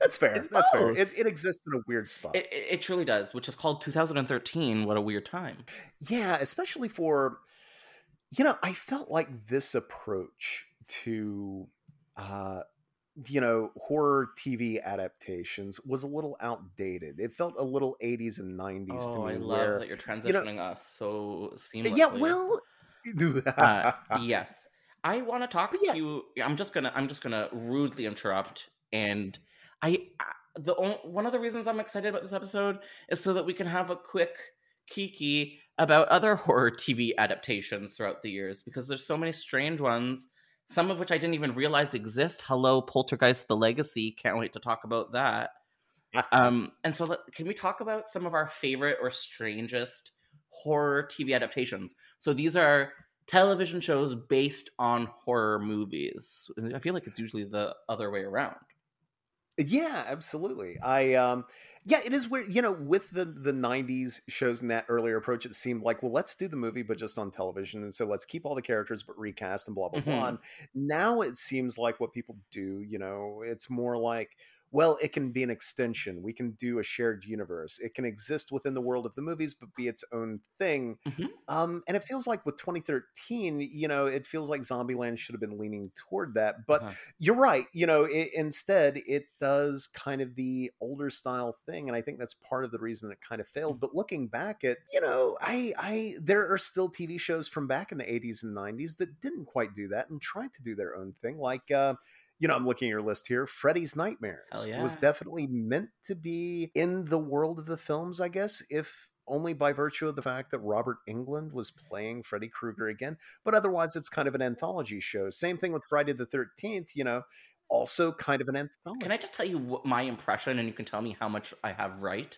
that's fair. It's that's both. fair. It, it, exists in a weird spot. It, it, it, truly does, which is called 2013. What a weird time. Yeah, especially for you know, I felt like this approach to uh you know horror TV adaptations was a little outdated. It felt a little 80s and 90s oh, to me. I love where, that you're transitioning you know, us so seamlessly. Yeah, well, <laughs> uh, <laughs> yes, I want to talk yeah. to you. I'm just gonna I'm just gonna rudely interrupt, and I the one of the reasons I'm excited about this episode is so that we can have a quick kiki about other <laughs> horror TV adaptations throughout the years because there's so many strange ones. Some of which I didn't even realize exist. Hello, Poltergeist: The Legacy. Can't wait to talk about that. um, and so, can we talk about some of our favorite or strangest horror TV adaptations? So these are television shows based on horror movies. I feel like it's usually the other way around. Yeah, absolutely. I um yeah, it is where You know, with the the '90s shows and that earlier approach, it seemed like, well, let's do the movie, but just on television, and so let's keep all the characters, but recast and blah blah blah. Mhm. And now it seems like what people do. You know, it's more like, well, it can be an extension. We can do a shared universe. It can exist within the world of the movies, but be its own thing. Mhm. Um, and it feels like with 2013, you know, it feels like Zombieland should have been leaning toward that, but Uh-huh. you're right. You know, it, instead, it does kind of the older style thing, and I think that's part of the reason it kind of failed. But looking back at, you know, I, I, there are still TV shows from back in the 80s and 90s that didn't quite do that and tried to do their own thing. Like, uh, you know, I'm looking at your list here. Freddy's Nightmares yeah. was definitely meant to be in the world of the films, I guess, if only by virtue of the fact that Robert Englund was playing Freddy Krueger again. But otherwise, it's kind of an anthology show. Same thing with Friday the 13th, you know, also kind of an anthology. Can I just tell you what my impression, and you can tell me how much I have right?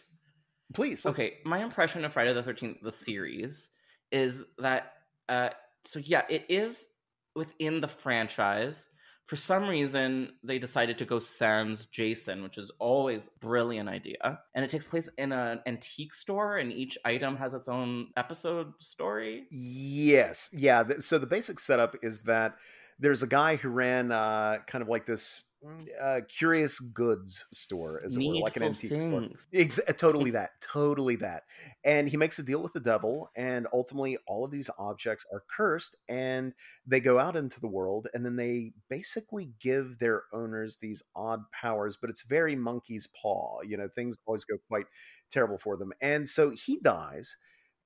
Please, please. Okay, my impression of Friday the Thirteenth, the series, is that uh, so yeah, it is within the franchise. For some reason, they decided to go sans Jason, which is always brilliant idea. And it takes place in an antique store, and each item has its own episode story. Yes. Yeah. So the basic setup is that there's a guy who ran uh, kind of like this mm, uh, curious goods store, as it were, like an Needful antique store. Ex- uh, totally <laughs> that. Totally that. And he makes a deal with the devil, and ultimately, all of these objects are cursed, and they go out into the world, and then they basically give their owners these odd powers, but it's very monkey's paw. You know, things always go quite terrible for them. And so he dies.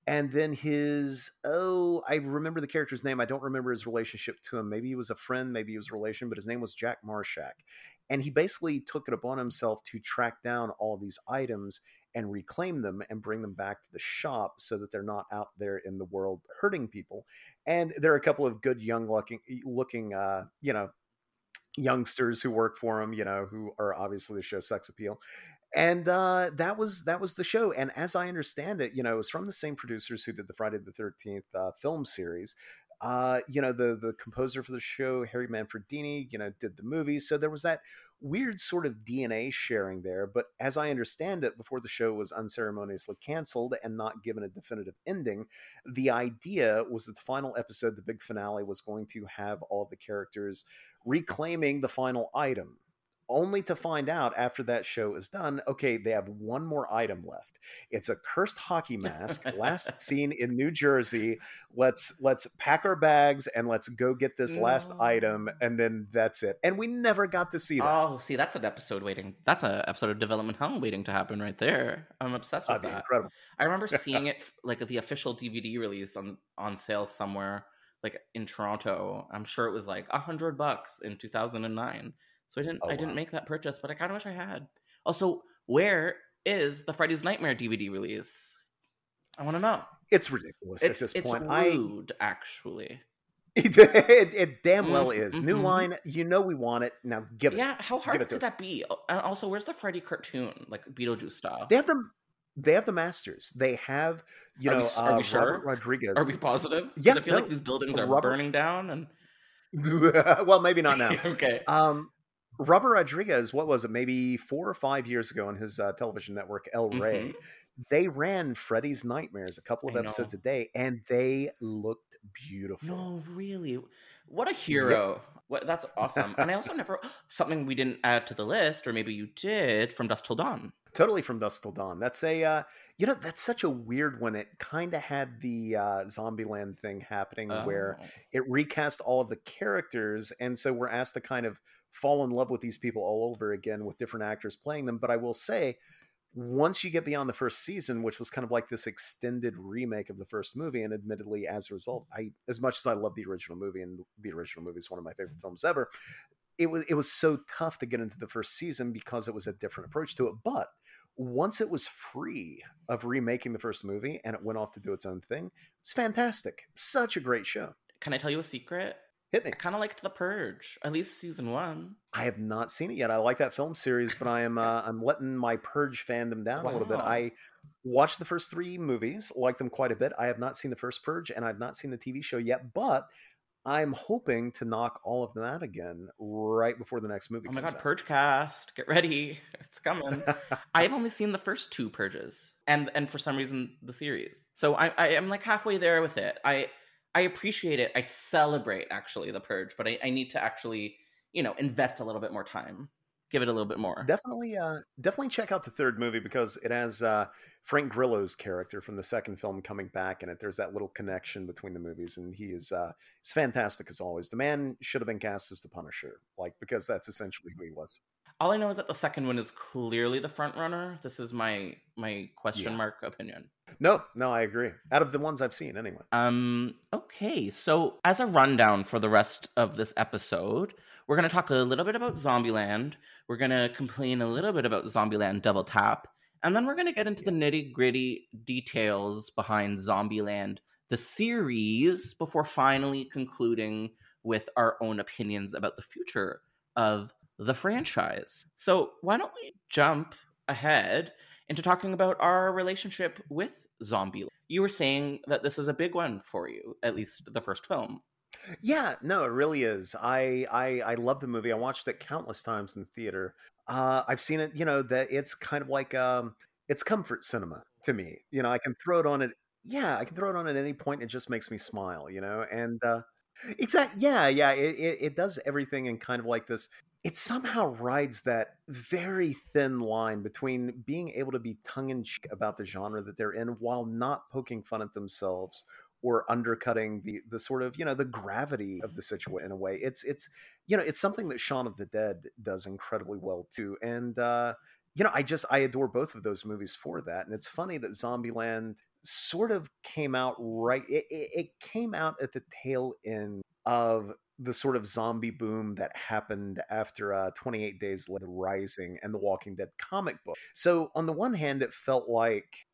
And then his oh, I remember the character's name. I don't remember his relationship to him. Maybe he was a friend, maybe he was a relation, but his name was Jack Marshak. And he basically took it upon himself to track down all these items and reclaim them and bring them back to the shop so that they're not out there in the world hurting people. And there are a couple of good young looking looking uh, you know, youngsters who work for him, you know, who are obviously the show sex appeal. And uh, that was that was the show. And as I understand it, you know, it was from the same producers who did the Friday the Thirteenth uh, film series. Uh, you know, the the composer for the show, Harry Manfredini, you know, did the movie. So there was that weird sort of DNA sharing there. But as I understand it, before the show was unceremoniously canceled and not given a definitive ending, the idea was that the final episode, the big finale, was going to have all of the characters reclaiming the final item. Only to find out after that show is done, okay, they have one more item left. It's a cursed hockey mask, last <laughs> seen in New Jersey. Let's let's pack our bags and let's go get this last item, and then that's it. And we never got to see that. Oh, see, that's an episode waiting. That's an episode of Development Hell waiting to happen right there. I'm obsessed with that. incredible. I remember <laughs> seeing it like the official DVD release on on sale somewhere, like in Toronto. I'm sure it was like a hundred bucks in 2009. So I didn't Oh, I didn't wow. make that purchase, but I kind of wish I had. Also, where is the Freddy's Nightmare DVD release? I want to know. It's ridiculous It's at this it's point. I rude, actually. <laughs> it, it, it damn well Mhm, is. New mhm. line, you know we want it. Now give it. Yeah, how hard to could that be? Oh, And also, where's the Freddy cartoon, like Beetlejuice style? They have them. They have the masters. They have you Are know we s- are we uh, sure? Robert Rodriguez. Are we positive? Yeah, I feel no, like these buildings are Robert- burning down and <laughs> well, maybe not now. <laughs> okay. Um, Robert Rodriguez, what was it? Maybe four or five years ago on his uh, television network, El Rey, Mhm. they ran Freddy's Nightmares a couple of I episodes know. a day, and they looked beautiful. No, really. What a hero. What that's awesome. and I also <laughs> never <gasps> something we didn't add to the list, or maybe you did, from Dusk Till Dawn. Totally from Dusk Till Dawn. That's a, uh, you know, that's such a weird one. It kind of had the uh, Zombieland thing happening where Oh. it recast all of the characters, and so we're asked to kind of fall in love with these people all over again with different actors playing them. But I will say, once you get beyond the first season, which was kind of like this extended remake of the first movie, and admittedly, as a result, I as much as I love the original movie, and the original movie is one of my favorite mm-hmm. films ever, it was it was so tough to get into the first season because it was a different approach to it. But once it was free of remaking the first movie and it went off to do its own thing, it's fantastic. Such a great show. Can I tell you a secret? Hit me. I kind of liked The Purge, at least season one. I have not seen it yet. I like that film series, but I am uh, I'm letting my Purge fandom down a little bit. I watched the first three movies, like them quite a bit. I have not seen the first Purge, and I've not seen the TV show yet, but I'm hoping to knock all of them out again right before the next movie. Oh my god, out. Purge cast, get ready, <laughs> it's coming. <laughs> I've only seen the first two Purges, and and for some reason the series. So I, I am like halfway there with it. I I appreciate it. I celebrate actually the Purge, but I, I need to actually you know invest a little bit more time give it a little bit more. Definitely, uh, definitely check out the third movie because it has uh, Frank Grillo's character from the second film coming back in it. There's that little connection between the movies, and he is uh, he's fantastic as always. The man should have been cast as the Punisher, like because that's essentially who he was. All I know is that the second one is clearly the front runner. This is my my question Yeah. mark opinion. No, no, I agree. Out of the ones I've seen, anyway. Um. Okay. So, as a rundown for the rest of this episode, we're gonna talk a little bit about Zombieland. We're gonna complain a little bit about Zombieland Double Tap, and then we're gonna get into the nitty gritty details behind Zombieland, the series, before finally concluding with our own opinions about the future of the franchise. So, why don't we jump ahead into talking about our relationship with Zombie. You were saying that this is a big one for you, at least the first film. Yeah, no, it really is. I I I love the movie. I watched it countless times in the theater. Uh, I've seen it. You know that it's kind of like um, it's comfort cinema to me. You know, I can throw it on it. Yeah, I can throw it on at any point. It just makes me smile. You know, and uh, exactly. Yeah, yeah. It, it it does everything in kind of like this. It somehow rides that very thin line between being able to be tongue in cheek about the genre that they're in while not poking fun at themselves or undercutting the the sort of you know the gravity of the situation in a way. It's it's you know it's something that Shaun of the Dead does incredibly well too, and uh, you know I just I adore both of those movies for that. And it's funny that Zombieland sort of came out right. It, it, it came out at the tail end of the sort of zombie boom that happened after uh, 28 Days Later, Rising, and the Walking Dead comic book. So on the one hand, it felt like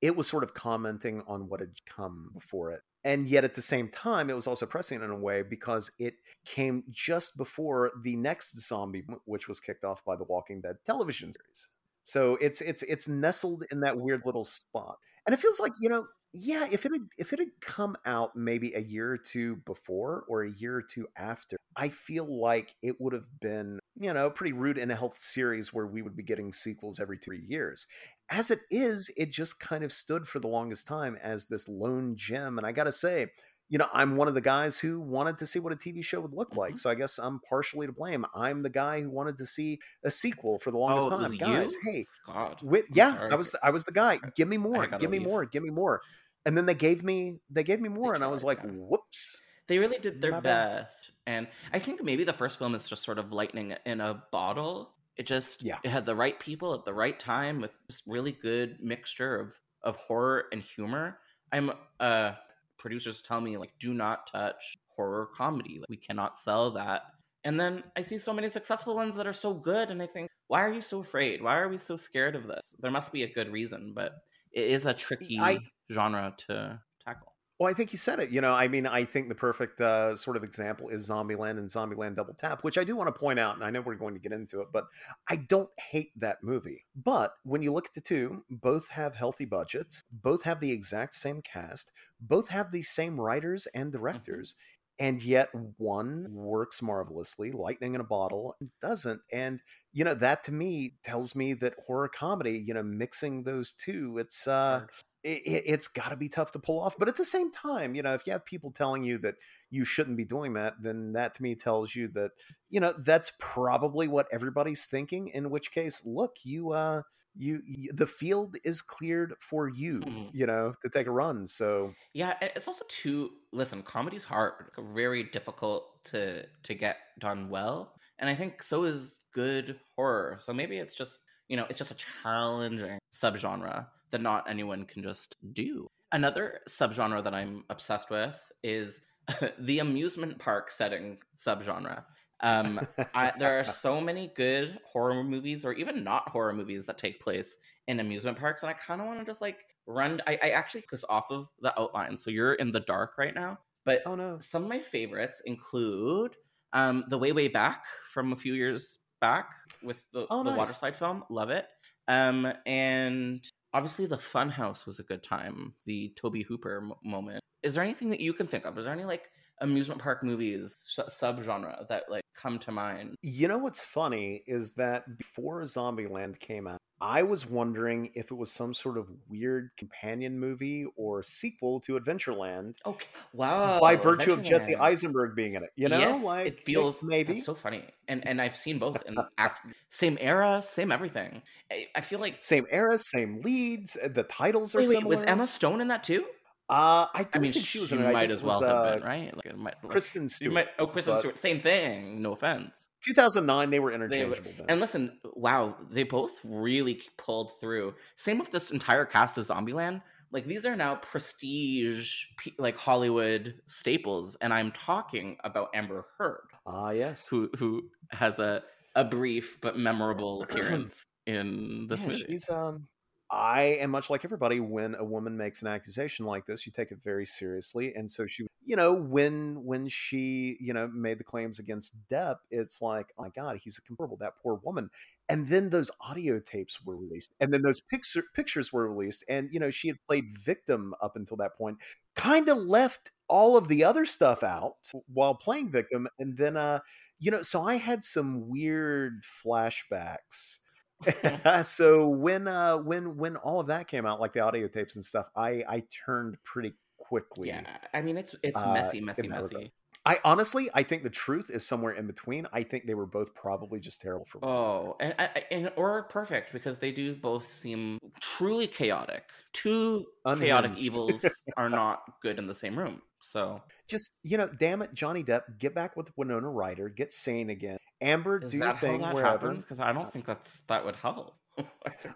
it was sort of commenting on what had come before it. And yet at the same time, it was also pressing in a way because it came just before the next zombie, which was kicked off by the Walking Dead television series. So it's it's it's nestled in that weird little spot. And it feels like, you know, yeah, if it had if it had come out maybe a year or two before or a year or two after, I feel like it would have been, you know, pretty rude in a health series where we would be getting sequels every three years as it is, it just kind of stood for the longest time as this lone gem. And I got to say, you know, I'm one of the guys who wanted to see what a TV show would look like. Mhm. So I guess I'm partially to blame. I'm the guy who wanted to see a sequel for the longest Oh, time. Guys, you? hey, God. Wait, yeah, sorry. I was the, I was the guy. Give me more. Give me leave. more. Give me more. And then they gave me they gave me more, and I was like, yeah. whoops. They really did their My bad. best. And I think maybe the first film is just sort of lightning in a bottle. It just Yeah. it had the right people at the right time with this really good mixture of of horror and humor. I'm uh producers tell me like do not touch horror comedy. Like, we cannot sell that. And then I see so many successful ones that are so good and I think why are you so afraid? Why are we so scared of this? There must be a good reason, but it is a tricky I- genre to tackle. Well, I think you said it. You know, I mean, I think the perfect uh, sort of example is Zombieland and Zombieland Double Tap, which I do want to point out, and I know we're going to get into it, but I don't hate that movie. But when you look at the two, both have healthy budgets, both have the exact same cast, both have the same writers and directors. And yet, one works marvelously, lightning in a bottle, and doesn't. And, you know, that to me tells me that horror comedy, you know, mixing those two, it's, uh. It, it's got to be tough to pull off. But at the same time, you know, if you have people telling you that you shouldn't be doing that, then that to me tells you that, you know, that's probably what everybody's thinking. In which case, look, you, uh, you, you the field is cleared for you, Mhm. you know, to take a run. So Yeah, it's also too. Listen, comedy's hard, very difficult to to get done well, and I think so is good horror. So maybe it's just you know it's just a challenging subgenre that not anyone can just do. Another subgenre that I'm obsessed with is <laughs> the amusement park setting subgenre. Um, I, there are so <laughs> many good horror movies, or even not horror movies, that take place in amusement parks, and I kind of want to just like run. I, I actually this off of the outline, so you're in the dark right now. But oh no, some of my favorites include um, the Way Way Back from a few years back with the, Oh, the nice. water slide film. Love it. Um, and obviously the Funhouse was a good time. The Tobe Hooper m- moment. Is there anything that you can think of? Is there any like amusement park movies sh- subgenre that like come to mind? You know what's funny is that before Zombieland came out, I was wondering if it was some sort of weird companion movie or sequel to Adventureland Okay. Wow. by virtue of Jesse Eisenberg being in it. You know, yes, like it feels maybe. so funny, and and I've seen both in <laughs> act, same era, same everything. I, I feel like Same era, same leads. uh, The titles are wait, wait, similar. was Emma Stone in that too? Uh, I I mean, think she was she in it. I might as it was, well have uh, been, right? Like, might, like, Kristen you Stewart. might, oh, Kristen Stewart, same thing. No offense. 2009, they were They were- interchangeable. then. and listen, wow, they both really pulled through. Same with this entire cast of Zombieland. Like these are now prestige, like Hollywood staples, and I'm talking about Amber Heard, Ah, yes. who who has a a brief but memorable <clears throat> appearance in this yeah, movie. she's um. I am much like everybody. When a woman makes an accusation like this, you take it very seriously. And so she, you know, when when she, you know, made the claims against Depp, it's like, oh my God, he's a comparable. That poor woman. And then those audio tapes were released, and then those picture pictures were released, and you know, she had played victim up until that point. Kind of left all of the other stuff out while playing victim, and then, uh, you know, so I had some weird flashbacks <laughs> <laughs> so when uh when when all of that came out like the audio tapes and stuff i i turned pretty quickly yeah, I mean it's it's uh, messy, messy, regard. messy. i honestly i think the truth is somewhere in between i think they were both probably just terrible for. Oh, and, and or perfect because they do both seem truly chaotic. Two chaotic evils are not good in the same room. So just you know damn it johnny depp get back with winona ryder get sane again amber is do your thing that wherever? Because I don't think that's that would help. <laughs>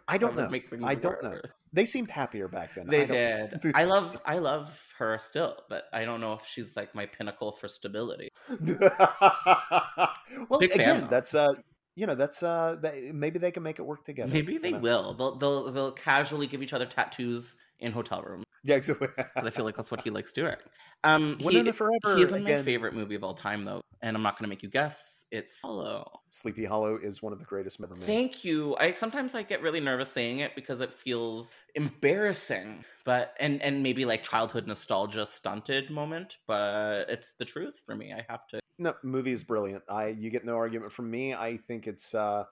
I don't know. I don't know. they seemed happier back then They I did. <laughs> I love I love her still, but I don't know if she's like my pinnacle for stability. <laughs> well Big again that's uh you know that's uh that, maybe they can make it work together Maybe you know? will. They'll they'll they'll casually give each other tattoos in hotel rooms. yeah exactly. I feel like that's what he likes doing. <laughs> Um, he, Winona Forever, he isn't my favorite movie of all time though, and I'm not going to make you guess. It's Hollow. Sleepy Hollow is one of the greatest made. Thank you. I sometimes I get really nervous saying it because it feels embarrassing, but and and maybe like childhood nostalgia stunted moment, but it's the truth for me. I have to. No, movie is brilliant. I you get no argument from me. I think it's uh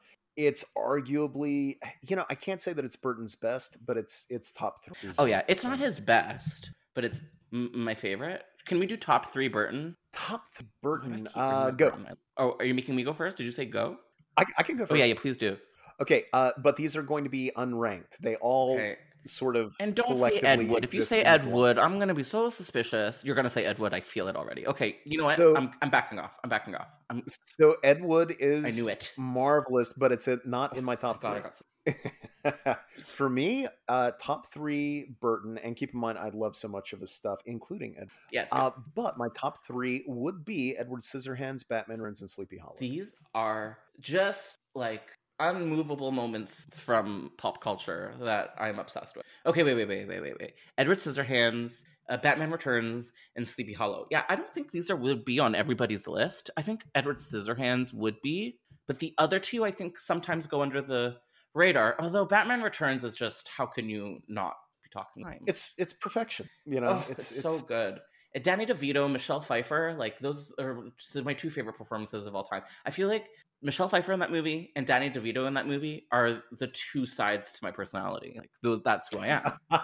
it's arguably you know I can't say that it's Burton's best, but it's it's top three. Oh yeah, it's not his best, but it's m- my favorite. Can we do top three Burton? top three I Burton. Uh, go. Burton? Oh, are you making me go first? Did you say go? I, I can go first. Oh yeah, yeah. Please do. Okay, uh, but these are going to be unranked. They all Okay. Sort of And don't say Ed Wood. If you say Ed. Wood, I'm gonna be so suspicious. You're gonna say Ed Wood. I feel it already. Okay, you know what? I'm I'm backing off. I'm backing off. I'm. So Ed Wood is I knew it. marvelous, but it's not in my top I three. so- <laughs> For me, uh, top three Burton, and keep in mind I love so much of his stuff, including Ed. yeah. Uh, but my top three would be Edward Scissorhands, Batman Returns, and Sleepy Hollow. These are just like unmovable moments from pop culture that I'm obsessed with. Okay, wait, wait, wait, wait, wait, wait. Edward Scissorhands, uh, Batman Returns, and Sleepy Hollow. Yeah, I don't think these are would be on everybody's list. I think Edward Scissorhands would be, but the other two I think sometimes go under the radar. Although Batman Returns is just how can you not be talking? time? It's it's perfection. You know, Oh, it's, it's, so good. Uh, Danny DeVito, Michelle Pfeiffer, like those are my two favorite performances of all time. I feel like Michelle Pfeiffer in that movie and Danny DeVito in that movie are the two sides to my personality. Like th- that's who I am. <laughs>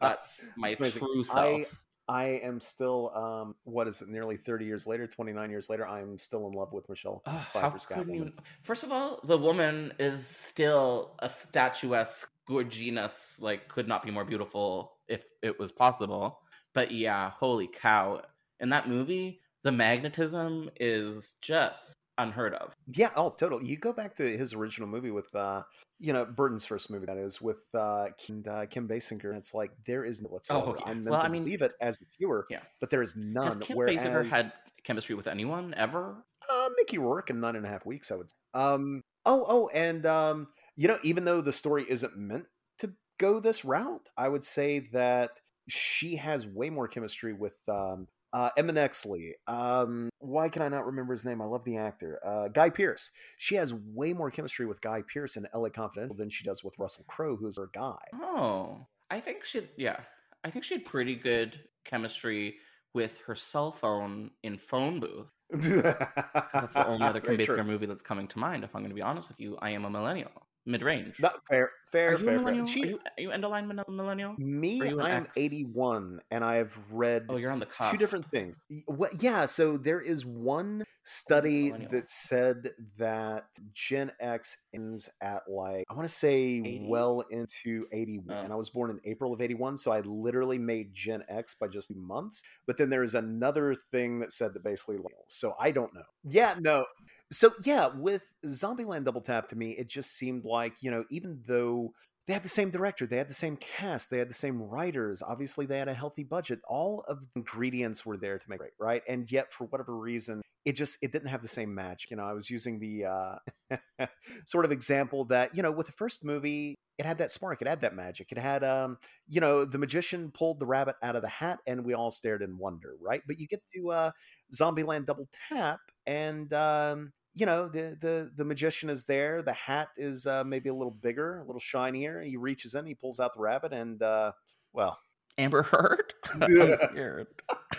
That's my Amazing. true self. I am still um what is it? Nearly thirty years later, twenty nine years later, I'm still in love with Michelle how Pfeiffer's couldn't you? First of all, the woman is still a statuesque gorgeous. Like, could not be more beautiful if it was possible. But yeah, holy cow! In that movie, the magnetism is just unheard of. Yeah, oh, totally. You go back to his original movie with, uh, you know, Burton's first movie that is with uh, Kim, uh, Kim Basinger, and it's like there is no whatsoever. Oh. I'm meant Well, to I mean- leave it as a viewer, Yeah. but there is Has none. Kim whereas Basinger had chemistry with anyone ever? uh, Mickey Rourke in nine and a half weeks, I would. Say. Um. Oh, oh, and um, you know, even though the story isn't meant to go this route, I would say that she has way more chemistry with um uh, Emma Nexley. Um, why can I not remember his name? I love the actor. Uh, Guy Pearce. She has way more chemistry with Guy Pearce in LA Confidential than she does with Russell Crowe, who's her guy. Oh, I think she, yeah, I think she had pretty good chemistry with her cell phone in Phone Booth. <laughs> That's the only other Kim Basinger movie that's coming to mind. If I'm going to be honest with you, I am a millennial mid range. Fair, fair, are you fair. fair. She, are, you, are you end of line millennial? Me, I am 81, and I've read. Oh, you're on the cusp. Two different things. What, Yeah, so there is one study that said that Gen X ends at like I want to say 80? well into 81, oh. and I was born in April of 81, so I literally made Gen X by just months. But then there is another thing that said that basically, so I don't know. Yeah, no. So yeah, with Zombieland Double Tap to me, it just seemed like, you know, even though they had the same director, they had the same cast, they had the same writers, obviously they had a healthy budget, all of the ingredients were there to make it right? And yet for whatever reason, it just it didn't have the same magic. You know, I was using the uh <laughs> sort of example that, you know, with the first movie, it had that spark, it had that magic. It had um, you know, the magician pulled the rabbit out of the hat and we all stared in wonder, right? But you get to uh Zombieland Double Tap and um you know the the the magician is there the hat is uh, maybe a little bigger a little shinier he reaches in he pulls out the rabbit and uh, well amber heard? <laughs> <laughs>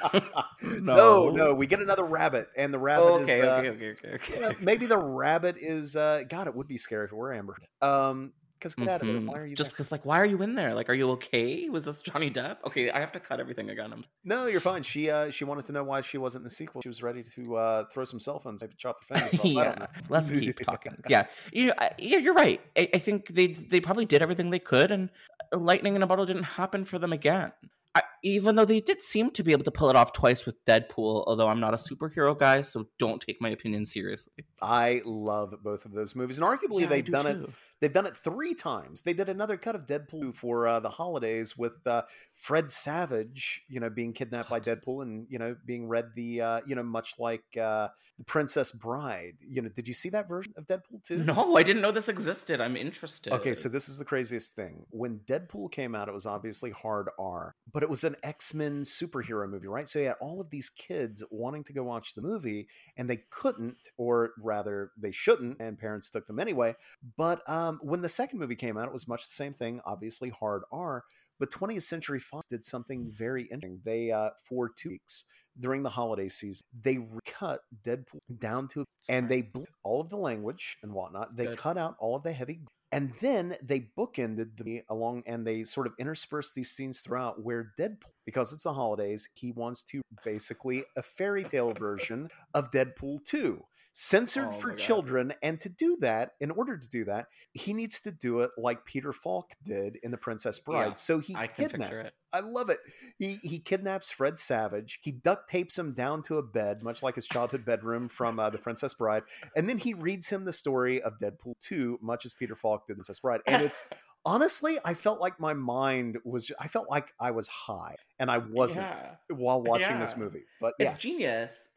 <laughs> No. no. no we get another rabbit and the rabbit oh, okay, is okay okay okay okay. you know, maybe the rabbit is uh god it would be scary if it were amber. Um because get out of there. Why are you Just because, like, why are you in there? Like, are you okay? Was this Johnny Depp? Okay, I have to cut everything again. I'm No, you're fine. She uh she wanted to know why she wasn't in the sequel. She was ready to uh throw some cell phones, maybe chop their <laughs> fingers off. I don't yeah. know. Let's keep <laughs> talking. Yeah, you know, I- yeah, you're right. I, I think they they probably did everything they could, and lightning in a bottle didn't happen for them again. I, even though they did seem to be able to pull it off twice with Deadpool, although I'm not a superhero guy, so don't take my opinion seriously. I love both of those movies, and arguably Yeah, they've do done it. They've done it three times. They did another cut of Deadpool for uh, the holidays with uh, Fred Savage, you know, being kidnapped by Deadpool and you know being read the uh, you know much like uh, the Princess Bride. You know, did you see that version of Deadpool too? No, I didn't know this existed. I'm interested. Okay, so this is the craziest thing. When Deadpool came out, it was obviously hard R, but it was an X Men superhero movie, right? So you had all of these kids wanting to go watch the movie, and they couldn't, or rather, they shouldn't, and parents took them anyway. But um, when the second movie came out, it was much the same thing, obviously hard R. But 20th Century Fox did something very interesting. They, uh, for two weeks during the holiday season, they cut Deadpool down to, and they blew all of the language and whatnot. They Good. cut out all of the heavy and then they bookended the along and they sort of interspersed these scenes throughout where Deadpool, because it's the holidays, he wants to basically a fairy tale version of Deadpool 2. Censored Oh for God. children, and to do that, in order to do that, he needs to do it like Peter Falk did in The Princess Bride. Yeah, so he I kidnapped. I love it. He he kidnaps Fred Savage. He duct tapes him down to a bed, much like his childhood bedroom from uh, The Princess Bride, and then he reads him the story of Deadpool 2, much as Peter Falk did in Princess Bride. And it's <laughs> honestly, I felt like my mind was. I felt like I was high, and I wasn't Yeah. while watching this movie. But yeah, It's genius.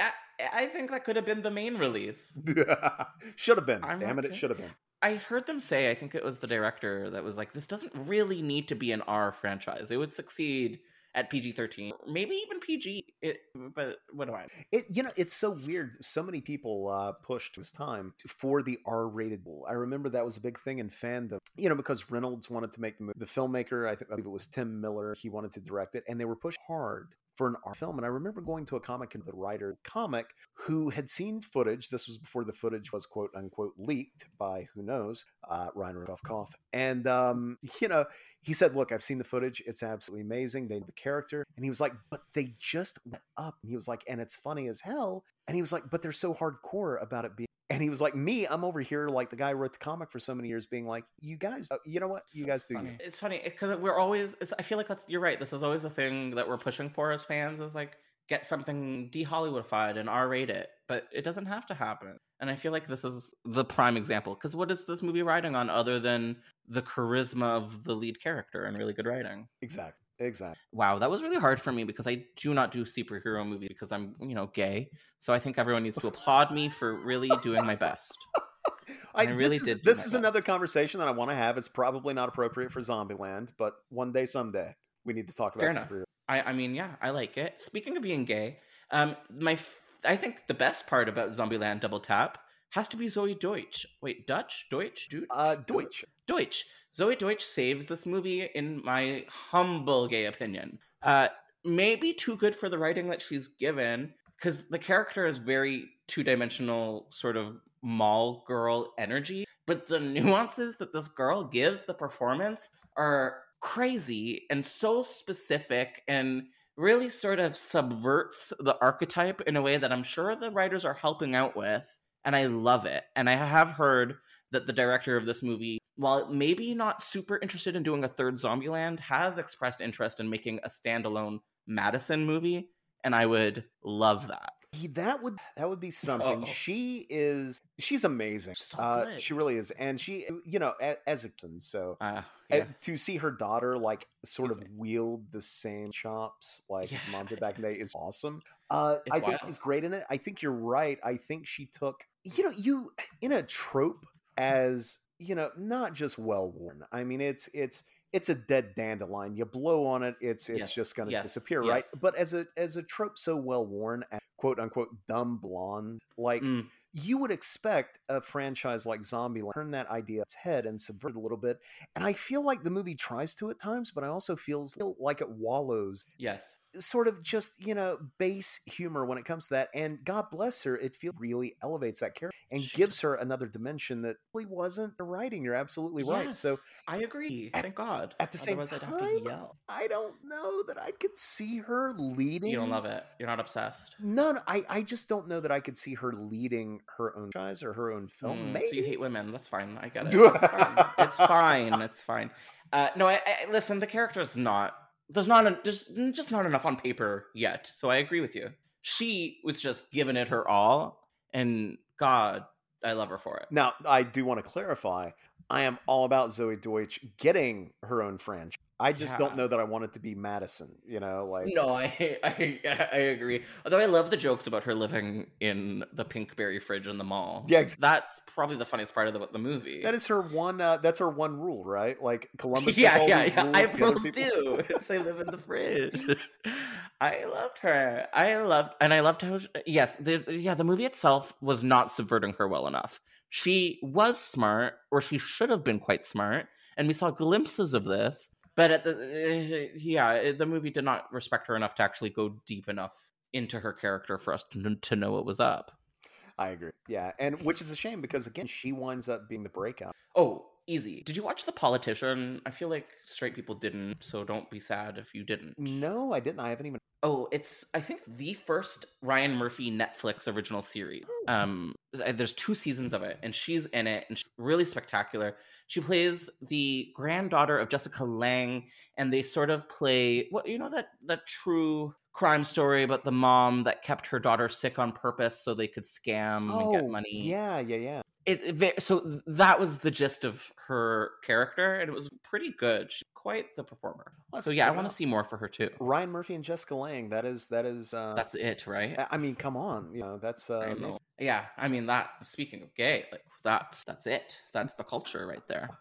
I, think that could have been the main release. <laughs> should have been. I'm Damn it, it should have been. I've heard them say, I think it was the director that was like, this doesn't really need to be an R franchise. It would succeed at PG 13, maybe even PG. It, but what do I? It you know it's so weird. So many people uh, pushed this time for the R-rated. I remember that was a big thing in fandom. You know because Reynolds wanted to make the movie. The filmmaker, I think I believe it was Tim Miller, he wanted to direct it, and they were pushed hard for an R film. And I remember going to a comic and the writer comic who had seen footage. This was before the footage was quote unquote leaked by who knows uh, Ryan Koff. And um, you know he said, "Look, I've seen the footage. It's absolutely amazing. They the character." And he was like, "But they just went up." And he was like, "And it's funny as hell." And he was like, "But they're so hardcore about it being." And he was like, "Me, I'm over here like the guy who wrote the comic for so many years, being like, you guys, uh, you know what? You So guys do funny. you." It's funny because we're always. It's, I feel like that's. You're right. This is always the thing that we're pushing for as fans. Is like get something de-Hollywoodified and R-rate it, but it doesn't have to happen. And I feel like this is the prime example. Because what is this movie riding on other than the charisma of the lead character and really good writing? Exactly. Exactly. Wow, that was really hard for me because I do not do superhero movies because I'm, you know, gay. So I think everyone needs to <laughs> applaud me for really doing my best. <laughs> I, I really this is, did This is another conversation that I want to have. It's probably not appropriate for Zombieland, but one day, someday, we need to talk about Fair enough. superhero- I, I mean, yeah, I like it. Speaking of being gay, um, my f- I think the best part about Zombieland Double Tap has to be Zoey Deutch. Wait, Dutch, Deutsch, Deutsch, Uh, Deutsch. Deutsch. Zoey Deutch saves this movie, in my humble gay opinion. Uh, maybe too good for the writing that she's given, because the character is very two dimensional, sort of mall girl energy. But the <laughs> nuances that this girl gives the performance are crazy and so specific and really sort of subverts the archetype in a way that I'm sure the writers are helping out with. And I love it. And I have heard that the director of this movie, while maybe not super interested in doing a third Zombieland, has expressed interest in making a standalone Madison movie. And I would love that. He- that would that would be something. Oh. She is she's amazing. So uh, she really is, and she you know a- as a so Uh, uh, yes. to see her daughter like sort of Excuse wield the same chops like his mom did back in the day is awesome. Uh, I think she's great in it. I think you're right. I think she took you know you in a trope as you know not just well worn. I mean it's it's it's a dead dandelion. You blow on it, it's it's Yes, just going to yes, disappear, right? But as a as a trope so well worn, quote unquote dumb blonde, like Mm, you would expect a franchise like Zombieland turn that idea its head and subvert it a little bit. And I feel like the movie tries to at times, but I also feels like it wallows yes. sort of just, you know, base humor when it comes to that. And God bless her, it feels really elevates that character and gives her another dimension that really wasn't the writing. You're absolutely right. So I agree. at- Thank God. at the same Otherwise, have time. I don't know that I could see her leading. You don't love it. You're not obsessed. No, no, I, I just don't know that I could see her leading her own franchise or her own film. Mm, Maybe. So you hate women. That's fine. I get it. It's fine. It's fine. It's fine. Uh, no, I, I listen. The character's not. There's not. A, there's just not enough on paper yet. So I agree with you. She was just giving it her all, and God, I love her for it. Now, I do want to clarify. I am all about Zoey Deutch getting her own franchise. I just don't know that I want it to be Madison. You know, like No, I, <laughs> I I agree. Although I love the jokes about her living in the Pinkberry fridge in the mall. Yeah, ex- that's probably the funniest part of the, the movie. that is her one. Uh, that's her one rule, right? Like <laughs> Columbus. yeah, yeah, yeah. I the other rules do. <laughs> They live in the fridge. I loved her. I loved, and I loved how. Yes, the, yeah. The movie itself was not subverting her well enough. She was smart, or she should have been quite smart, and we saw glimpses of this. But at the uh, yeah, the movie did not respect her enough to actually go deep enough into her character for us to, to know what was up. I agree. Yeah, and which is a shame because again, she winds up being the breakout. Oh, easy. Did you watch The Politician? I feel like straight people didn't, so don't be sad if you didn't. No, I didn't. I haven't even. Oh, it's I think the first Ryan Murphy Netflix original series. Um, there's two seasons of it, and she's in it, and she's really spectacular. She plays the granddaughter of Jessica Lange, and they sort of play what you know that that true crime story about the mom that kept her daughter sick on purpose so they could scam and Oh, get money. yeah, yeah, yeah. It, it so that was the gist of her character, and it was pretty good. She's quite the performer. Well, so yeah, I want to see more for her too. Ryan Murphy and Jessica Lange. That is that is. Uh, That's it, right? I- mean, come on. You know, that's uh, I know. Yeah, I mean that. Speaking of gay, like that's that's it. That's the culture right there.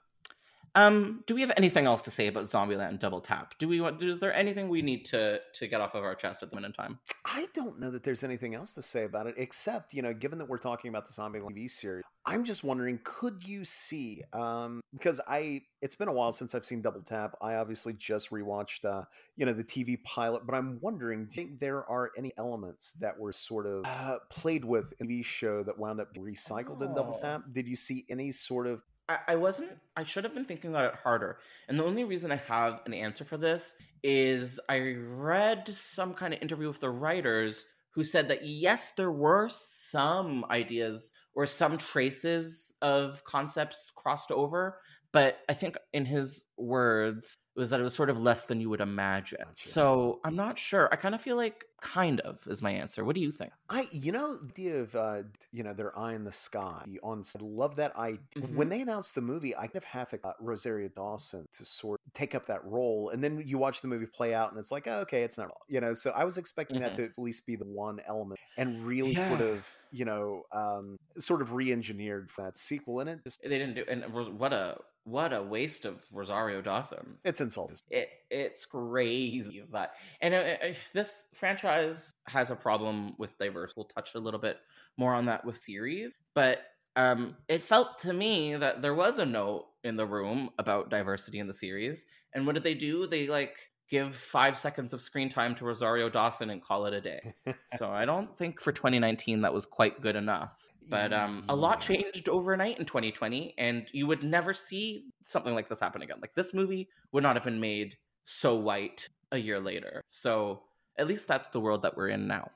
Um, do we have anything else to say about Zombieland Double Tap? Do we want? Is there anything we need to to get off of our chest at the minute in time? I don't know that there's anything else to say about it, except, you know, given that we're talking about the Zombie TV series, I'm just wondering, could you see, um, because I, it's been a while since I've seen Double Tap. I obviously just rewatched, uh, you know, the TV pilot, but I'm wondering, do you think there are any elements that were sort of uh, played with in the TV show that wound up recycled in Double Oh. Tap? Did you see any sort of, I, wasn't. I should have been thinking about it harder. And the only reason I have an answer for this is I read some kind of interview with the writers who said that yes, there were some ideas or some traces of concepts crossed over, but I think in his words was that it was sort of less than you would imagine. Gotcha. So I'm not sure. I kind of feel like kind of is my answer. What do you think? I, you know, the idea of, uh, you know, their eye in the sky on, I love that idea. Mhm. When they announced the movie, I kind of half uh, Rosario Dawson to sort of take up that role. And then you watch the movie play out and it's like, oh, okay, it's not, you know, so I was expecting that Mhm. to at least be the one element and really sort of, you know, um, sort of re engineered for that sequel. And it just, They didn't do and what a what a waste of Rosario Dawson. It's insulting. It it's crazy but and uh, uh, this franchise has a problem with diverse. We'll touch a little bit more on that with series, but um, it felt to me that there was a note in the room about diversity in the series. And what did they do? They like give five seconds of screen time to Rosario Dawson and call it a day. <laughs> so I don't think for 2019 that was quite good enough. But um, a lot changed overnight in 2020, and you would never see something like this happen again. Like this movie would not have been made so white a year later. So at least that's the world that we're in now.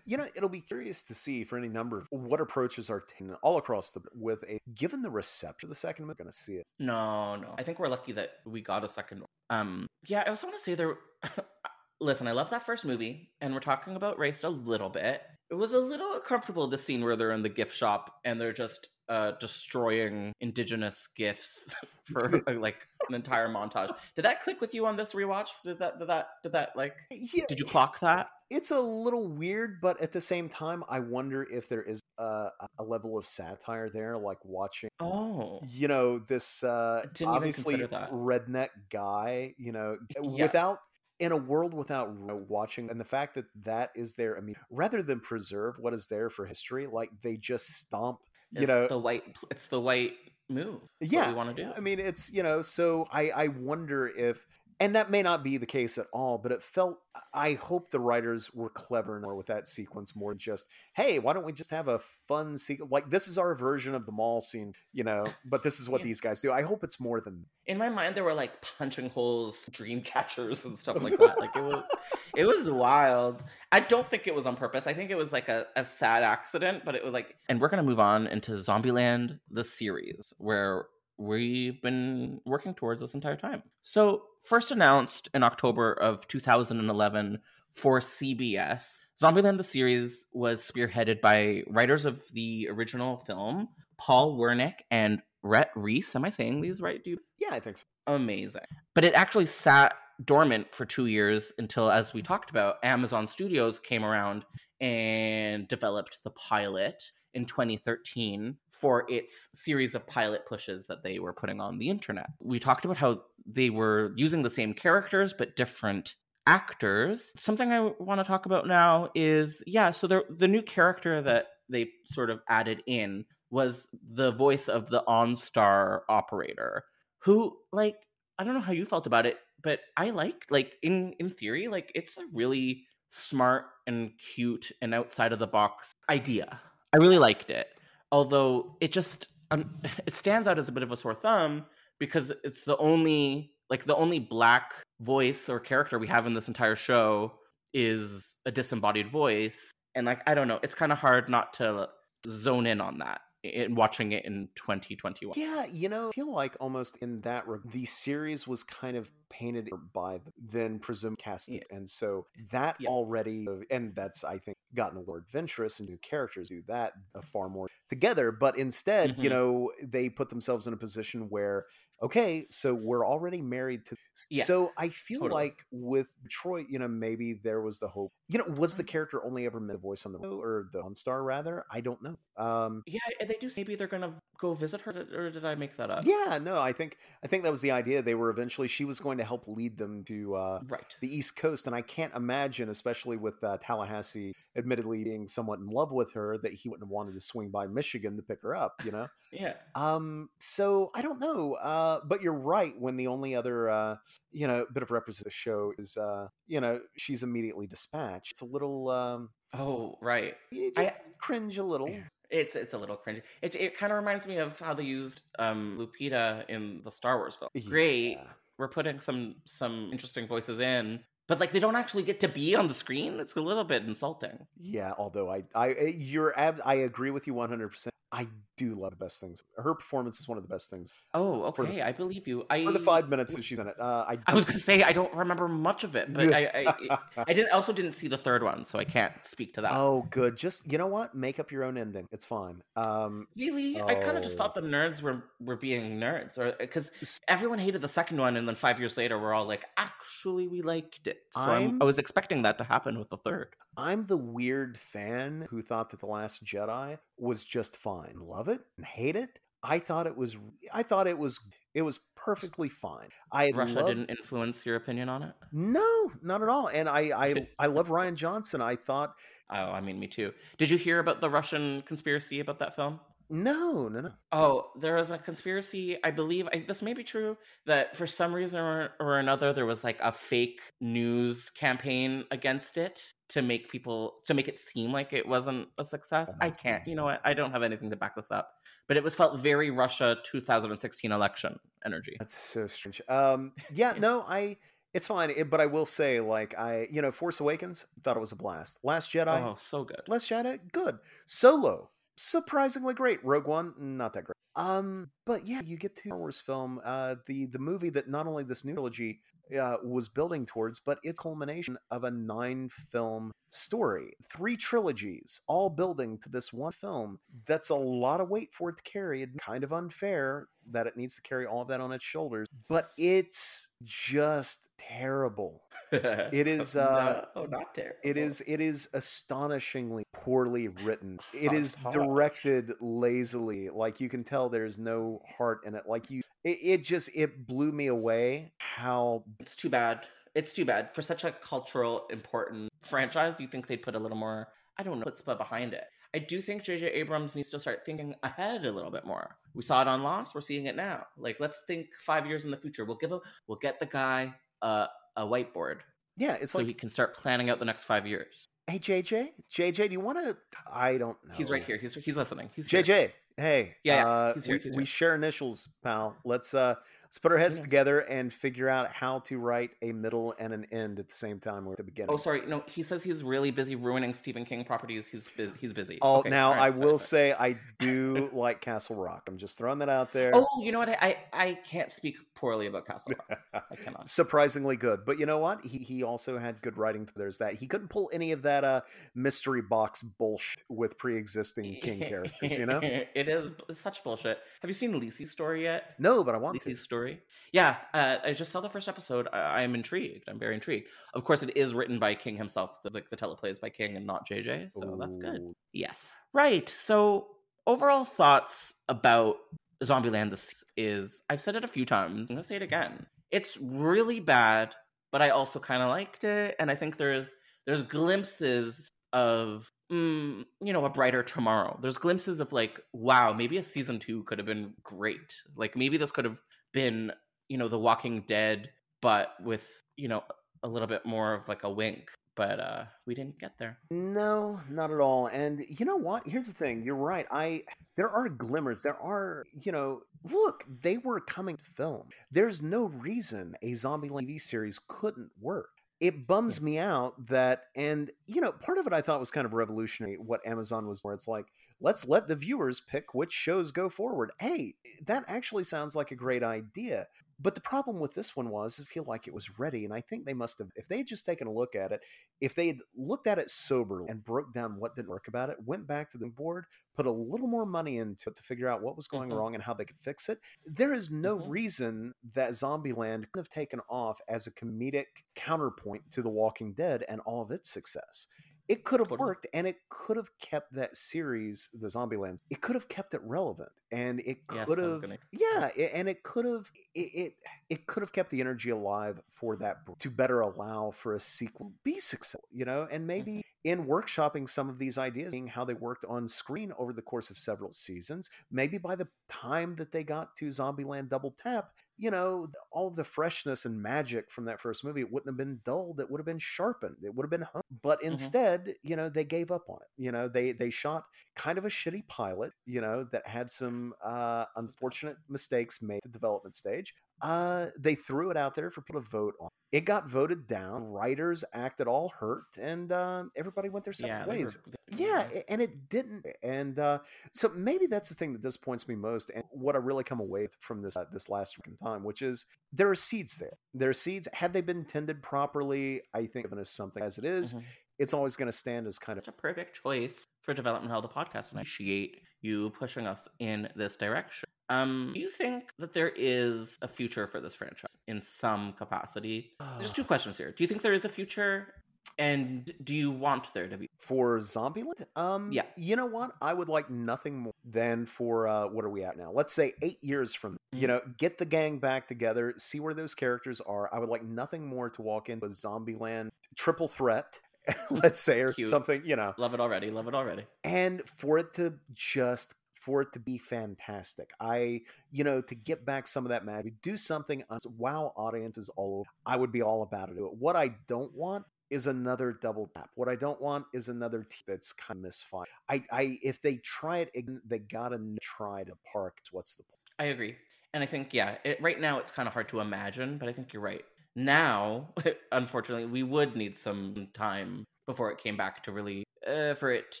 You know, it'll be curious to see for any number of what approaches are taken all across the with a given the reception of the second we're going to see it. No, no. I think we're lucky that we got a second. Um, yeah, I also want to say there. <laughs> Listen, I love that first movie, and we're talking about race a little bit. It was a little uncomfortable the scene where they're in the gift shop and they're just uh, destroying indigenous gifts <laughs> for <laughs> like an entire montage. Did that click with you on this rewatch? Did that did that did that like Yeah, did you clock that? it's a little weird, but at the same time, I wonder if there is a, a level of satire there, like watching, Oh. you know, this uh, obviously redneck guy, you know, <laughs> Yeah. without in a world without watching, and the fact that that is there, I mean, rather than preserve what is there for history, like they just stomp, you It's know, the white it's the white move. Yeah we want to do. I mean, it's you know, so I I wonder if, and that may not be the case at all, but it felt. I hope the writers were clever more with that sequence more than just, hey, why don't we just have a fun sequence? Like this is our version of the mall scene, you know, but this is what Yeah. these guys do. I hope it's more than. in my mind there were like punching holes dream catchers and stuff like that like it was <laughs> it was wild i don't think it was on purpose i think it was like a, a sad accident but it was like and we're gonna move on into zombieland the series where we've been working towards this entire time so first announced in october of 2011 for cbs zombieland the series was spearheaded by writers of the original film paul wernick and Rhett Reese, am I saying these right, dude? Yeah, I think so. amazing. But it actually sat dormant for two years until, as we talked about, Amazon Studios came around and developed the pilot in 2013 for its series of pilot pushes that they were putting on the internet. We talked about how they were using the same characters but different actors. Something I want to talk about now is yeah, so there, the new character that they sort of added in was the voice of the OnStar operator who like I don't know how you felt about it, but I like like in in theory like it's a really smart and cute and outside of the box idea. I really liked it. Although it just um, <laughs> it stands out as a bit of a sore thumb because it's the only like the only black voice or character we have in this entire show is a disembodied voice and like I don't know, it's kind of hard not to zone in on that in watching it in 2021. Yeah, you know, I feel like almost in that reg- the series was kind of painted by the then presumed cast, Yeah. and so that Yeah. already, and that's I think gotten a little adventurous and new characters do that uh, far more together. But instead, you Mhm. know, they put themselves in a position where okay, so we're already married to. Yeah, So I feel totally. like with Detroit, you know, maybe there was the hope. You know, was the character only ever meant the voice on the or the OnStar rather? I don't know. Um, Yeah, and they do. Maybe they're gonna go visit her, or did I make that up? Yeah, no, I think I think that was the idea. They were eventually she was going to help lead them to uh, Right. the East Coast, and I can't imagine, especially with uh, Tallahassee admittedly being somewhat in love with her, that he wouldn't have wanted to swing by Michigan to pick her up. You know. <laughs> Yeah. Um, so I don't know, uh, but you're right. When the only other, uh, you know, bit of representative show is, uh, you know, she's immediately dispatched. It's a little, um, Oh, right. you I- cringe a little. It's it's a little cringy. It it kind of reminds me of how they used um Lupita in the Star Wars film. Great. Yeah. We're putting some some interesting voices in, but like they don't actually get to be on the screen. It's a little bit insulting. Yeah, although I, I, eh, you're, I agree with you 100. percent I do love the best things. Her performance is one of the best things Oh, For the- okay. I believe you. I for the five minutes that she's in it. Uh, I, I was gonna say I don't remember much of it, but I I, I didn't also didn't see the third one, so I can't speak to that. oh, good. Just you know what? Make up your own ending. It's fine. Um, Really, I kind of just Oh. thought the nerds were were being nerds, or because everyone hated the second one, and then five years later, we're all like, actually, we liked it. So I'm- I was expecting that to happen with the third. I'm the weird fan who thought that the Last Jedi was just fine. Love it and hate it. I thought it was. I thought it was. It was perfectly fine. I Russia love- didn't influence your opinion on it. No, not at all. And I I I love Rian Johnson. I thought Oh, I mean, me too. Did you hear about the Russian conspiracy about that film? No, no, no. Oh, there was a conspiracy. I believe I, this may be true that for some reason or, or another, there was like a fake news campaign against it to make people to make it seem like it wasn't a success. I can't. You know what? I don't have anything to back this up. But it was felt very Russia 2016 election energy. That's so strange. Um, yeah, no, I. It's fine, it, but I will say, like, I, you know, Force Awakens, thought it was a blast. Last Jedi, Oh, so good. Last Jedi, good. Solo, surprisingly great. Rogue One, not that great. Um, but yeah, you get to Star Wars film, uh, the the movie that not only this new trilogy uh, was building towards, but its culmination of a nine film story, three trilogies, all building to this one film. That's a lot of weight for it to carry. and kind of unfair that it needs to carry all of that on its shoulders, but it's just terrible. <laughs> It is, uh, no, not terrible. It is it is astonishingly poorly written. <laughs> It is directed lazily. Like you can tell there's no heart in it. Like you it, it just it blew me away how It's too bad. It's too bad for such a cultural important franchise. You think they'd put a little more, I don't know, chutzpah behind it. I do think J.J. Abrams needs to start thinking ahead a little bit more. We saw it on Lost. We're seeing it now. Like, let's think five years in the future. We'll give a, we'll get the guy a, a whiteboard yeah, it's so like he can start planning out the next five years. hey JJ, JJ, do you want to I don't know. He's right here. He's he's listening. He's here. JJ, hey. Yeah, yeah, uh, he's here, we, he's we share initials, pal. Let's uh let's put our heads Yeah. together and figure out how to write a middle and an end at the same time or at the beginning. Oh, sorry. No, he says he's really busy ruining Stephen King properties. He's busy. He's busy. Oh, Okay, now right, I sorry, will sorry. say I <laughs> do like Castle Rock. I'm just throwing that out there. Oh, you know what? I, I I can't speak poorly about Castle Rock. I cannot. surprisingly good. But you know what? He he also had good writing. There's that. He couldn't pull any of that uh mystery box bullshit with pre-existing King characters. You know? <laughs> it is such bullshit. Have you seen Lisey's story yet? No, but I want to. Lisey's story. Yeah, uh, I just saw the first episode. I, am intrigued. I'm very intrigued. Of course, it is written by King himself. The, like the teleplay is by King and not JJ, so that's good. Yes. Right. So overall thoughts about Zombieland this is I've said it a few times. I'm gonna say it again. It's really bad, but I also kind of liked it, and I think there's there's glimpses of mm, you know a brighter tomorrow. There's glimpses of like wow, maybe a season two could have been great. Like maybe this could have been you know The Walking Dead, but with you know a little bit more of like a wink. But uh we didn't get there. No, not at all. And you know what? Here's the thing. You're right. I there are glimmers. There are, you know, look, they were coming to film. There's no reason a zombie TV series couldn't work. It bums me out that and you know, part of it I thought was kind of revolutionary what Amazon was where it's like, let's let the viewers pick which shows go forward. Hey, that actually sounds like a great idea. But the problem with this one was is I feel like it was ready, and I think they must have if they had just taken a look at it, if they had looked at it soberly and broke down what didn't work about it, went back to the board, put a little more money into it to figure out what was going Mhm. wrong and how they could fix it, there is no Mhm. reason that Zombieland could have taken off as a comedic counterpoint to The Walking Dead and all of its success. It could have worked and it could have kept that series, the Zombie Zombieland, it could have kept it relevant and it could have, gonna- yeah, it, and it could have, it, it, it could have kept the energy alive for that to better allow for a sequel be successful, you know, and maybe in workshopping some of these ideas, seeing how they worked on screen over the course of several seasons, maybe by the time that they got to Zombieland Double Tap, you know, all the freshness and magic from that first movie, it wouldn't have been dulled. It would have been sharpened. It would have been honed. But instead, you know, they gave up on it. You know, they they shot kind of a shitty pilot, you know, that had some uh, unfortunate mistakes made at the development stage. Uh, they threw it out there for people to vote on. It got voted down. Writers acted all hurt, and uh, everybody went their separate yeah, they ways. were- they- Yeah, a- and it didn't. And uh, so maybe that's the thing that disappoints me most, and what I really come away with from this uh, this last fucking time, which is there are seeds there. There are seeds. Had they been tended properly, I think given as something as it is, Mhm. it's always going to stand as kind of such a perfect choice for development hell the podcast and i appreciate you pushing us in this direction um do you think that there is a future for this franchise in some capacity there's two <sighs> questions here do you think there is a future and do you want there to be for Zombieland. Um, Yeah. You know what? I would like nothing more than for uh, what are we at now? Let's say eight years from you know, get the gang back together, see where those characters are. I would like nothing more to walk into Zombieland triple threat, <laughs> let's say, or Cute. something, you know, Love it already. Love it already. and for it to just for it to be fantastic. I, you know, to get back some of that magic, do something, wow audiences all over. I would be all about it. What I don't want is another double tap. What I don't want is another team that's kind of misfire. I, I, if they try it, they gotta try to park. What's the point? I agree. And I think, yeah, it, right now it's kind of hard to imagine, but I think you're right. Now, <laughs> unfortunately, we would need some time before it came back to really, uh, for it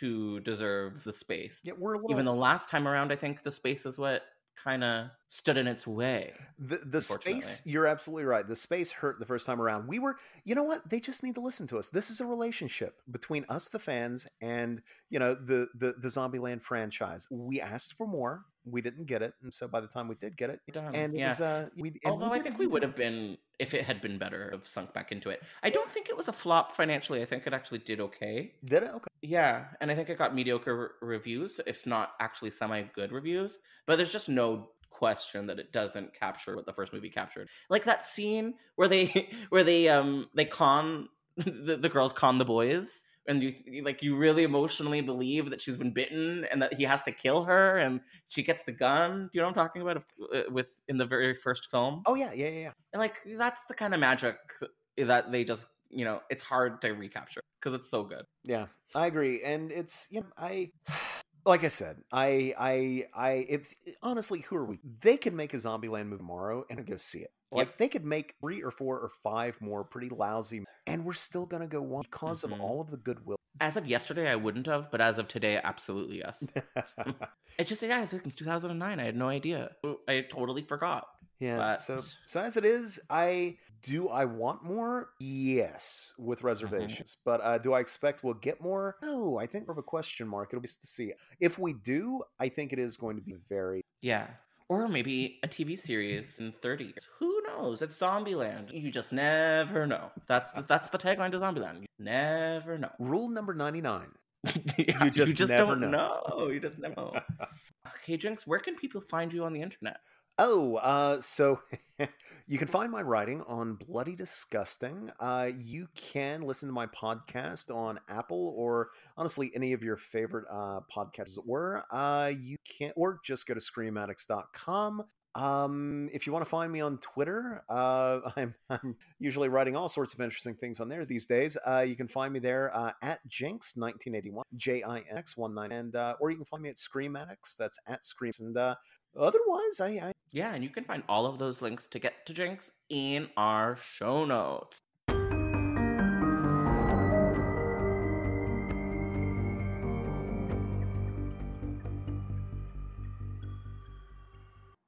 to deserve the space. Yeah, we're a little. Even the last time around, I think the space is what kind of stood in its way. the the space you're absolutely right the space hurt the first time around we were you know what they just need to listen to us this is a relationship between us the fans and you know the the the zombieland franchise we asked for more we didn't get it and so by the time we did get it Done. and it yeah. was uh we Although I think we would have been, if it had been better, have sunk back into it. I don't think it was a flop financially. I think it actually did okay. did it okay Yeah, and I think it got mediocre re- reviews, if not actually semi good reviews. But there's just no question that it doesn't capture what the first movie captured. Like that scene where they <laughs> where they um they con <laughs> the, the girls con the boys and you like you really emotionally believe that she's been bitten and that he has to kill her and she gets the gun. Do you know what I'm talking about uh, with in the very first film? oh yeah yeah yeah, yeah. And like that's the kind of magic that they just, you know, it's hard to recapture because it's so good. Yeah, I agree, and it's you know I. <sighs> Like I said, I, I, I. If honestly, who are we? They can make a Zombieland movie tomorrow and I'd go see it. Like Yep. they could make three or four or five more pretty lousy, and we're still gonna go watch because Mhm. of all of the goodwill. As of yesterday, I wouldn't have, but as of today, absolutely yes. <laughs> It's just yeah, since 2009. I had no idea. I totally forgot. yeah. So, But- so as it is, I do. I want more. Yes, with Mm-hmm. reservations. But uh, do I expect we'll get more? No. I think we have a question mark. It'll be to see. If we do, I think it is going to be very Yeah. Or maybe a TV series in 30 years. Who knows? It's Zombieland. You just never know. That's the, that's the tagline to Zombieland. You never know. rule number ninety nine. <laughs> Yeah, just never don't know. know. You just never know. <laughs> hey, Jinx, where can people find you on the internet? Oh, uh, so <laughs> you can find my writing on Bloody Disgusting. Uh, you can listen to my podcast on Apple or honestly any of your favorite uh, podcasts, as it were. Uh, you can, or just go to screamaddicts.com. Um, if you want to find me on Twitter, uh, <laughs> I'm, I'm usually writing all sorts of interesting things on there these days. Uh, you can find me there uh, at Jinx1981, J I X 19, and uh, or you can find me at Scream Addicts. That's at Scream. And uh, otherwise, I, I Yeah, and you can find all of those links to get to Jinx in our show notes.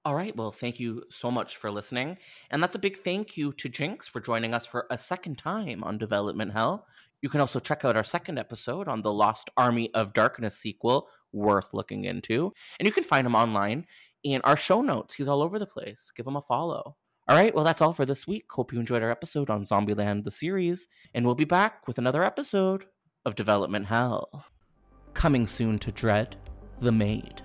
All right, well, thank you so much for listening. And that's a big thank you to Jinx for joining us for a second time on Development Hell. You can also check out our second episode on the Lost Army of Darkness sequel, worth looking into. And you can find them online in our show notes. He's all over the place. Give him a follow. All right, well, that's all for this week. Hope you enjoyed our episode on Zombieland, the series, and we'll be back with another episode of Development Hell. Coming soon to Dread, The Maid.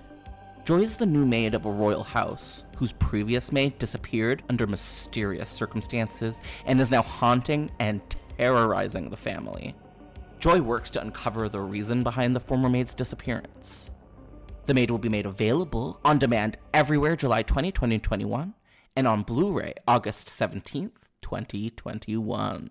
Joy is the new maid of a royal house, whose previous maid disappeared under mysterious circumstances and is now haunting and terrorizing the family. Joy works to uncover the reason behind the former maid's disappearance. The Maid will be made available on demand everywhere July 20, 2021, and on Blu ray August 17th, 2021.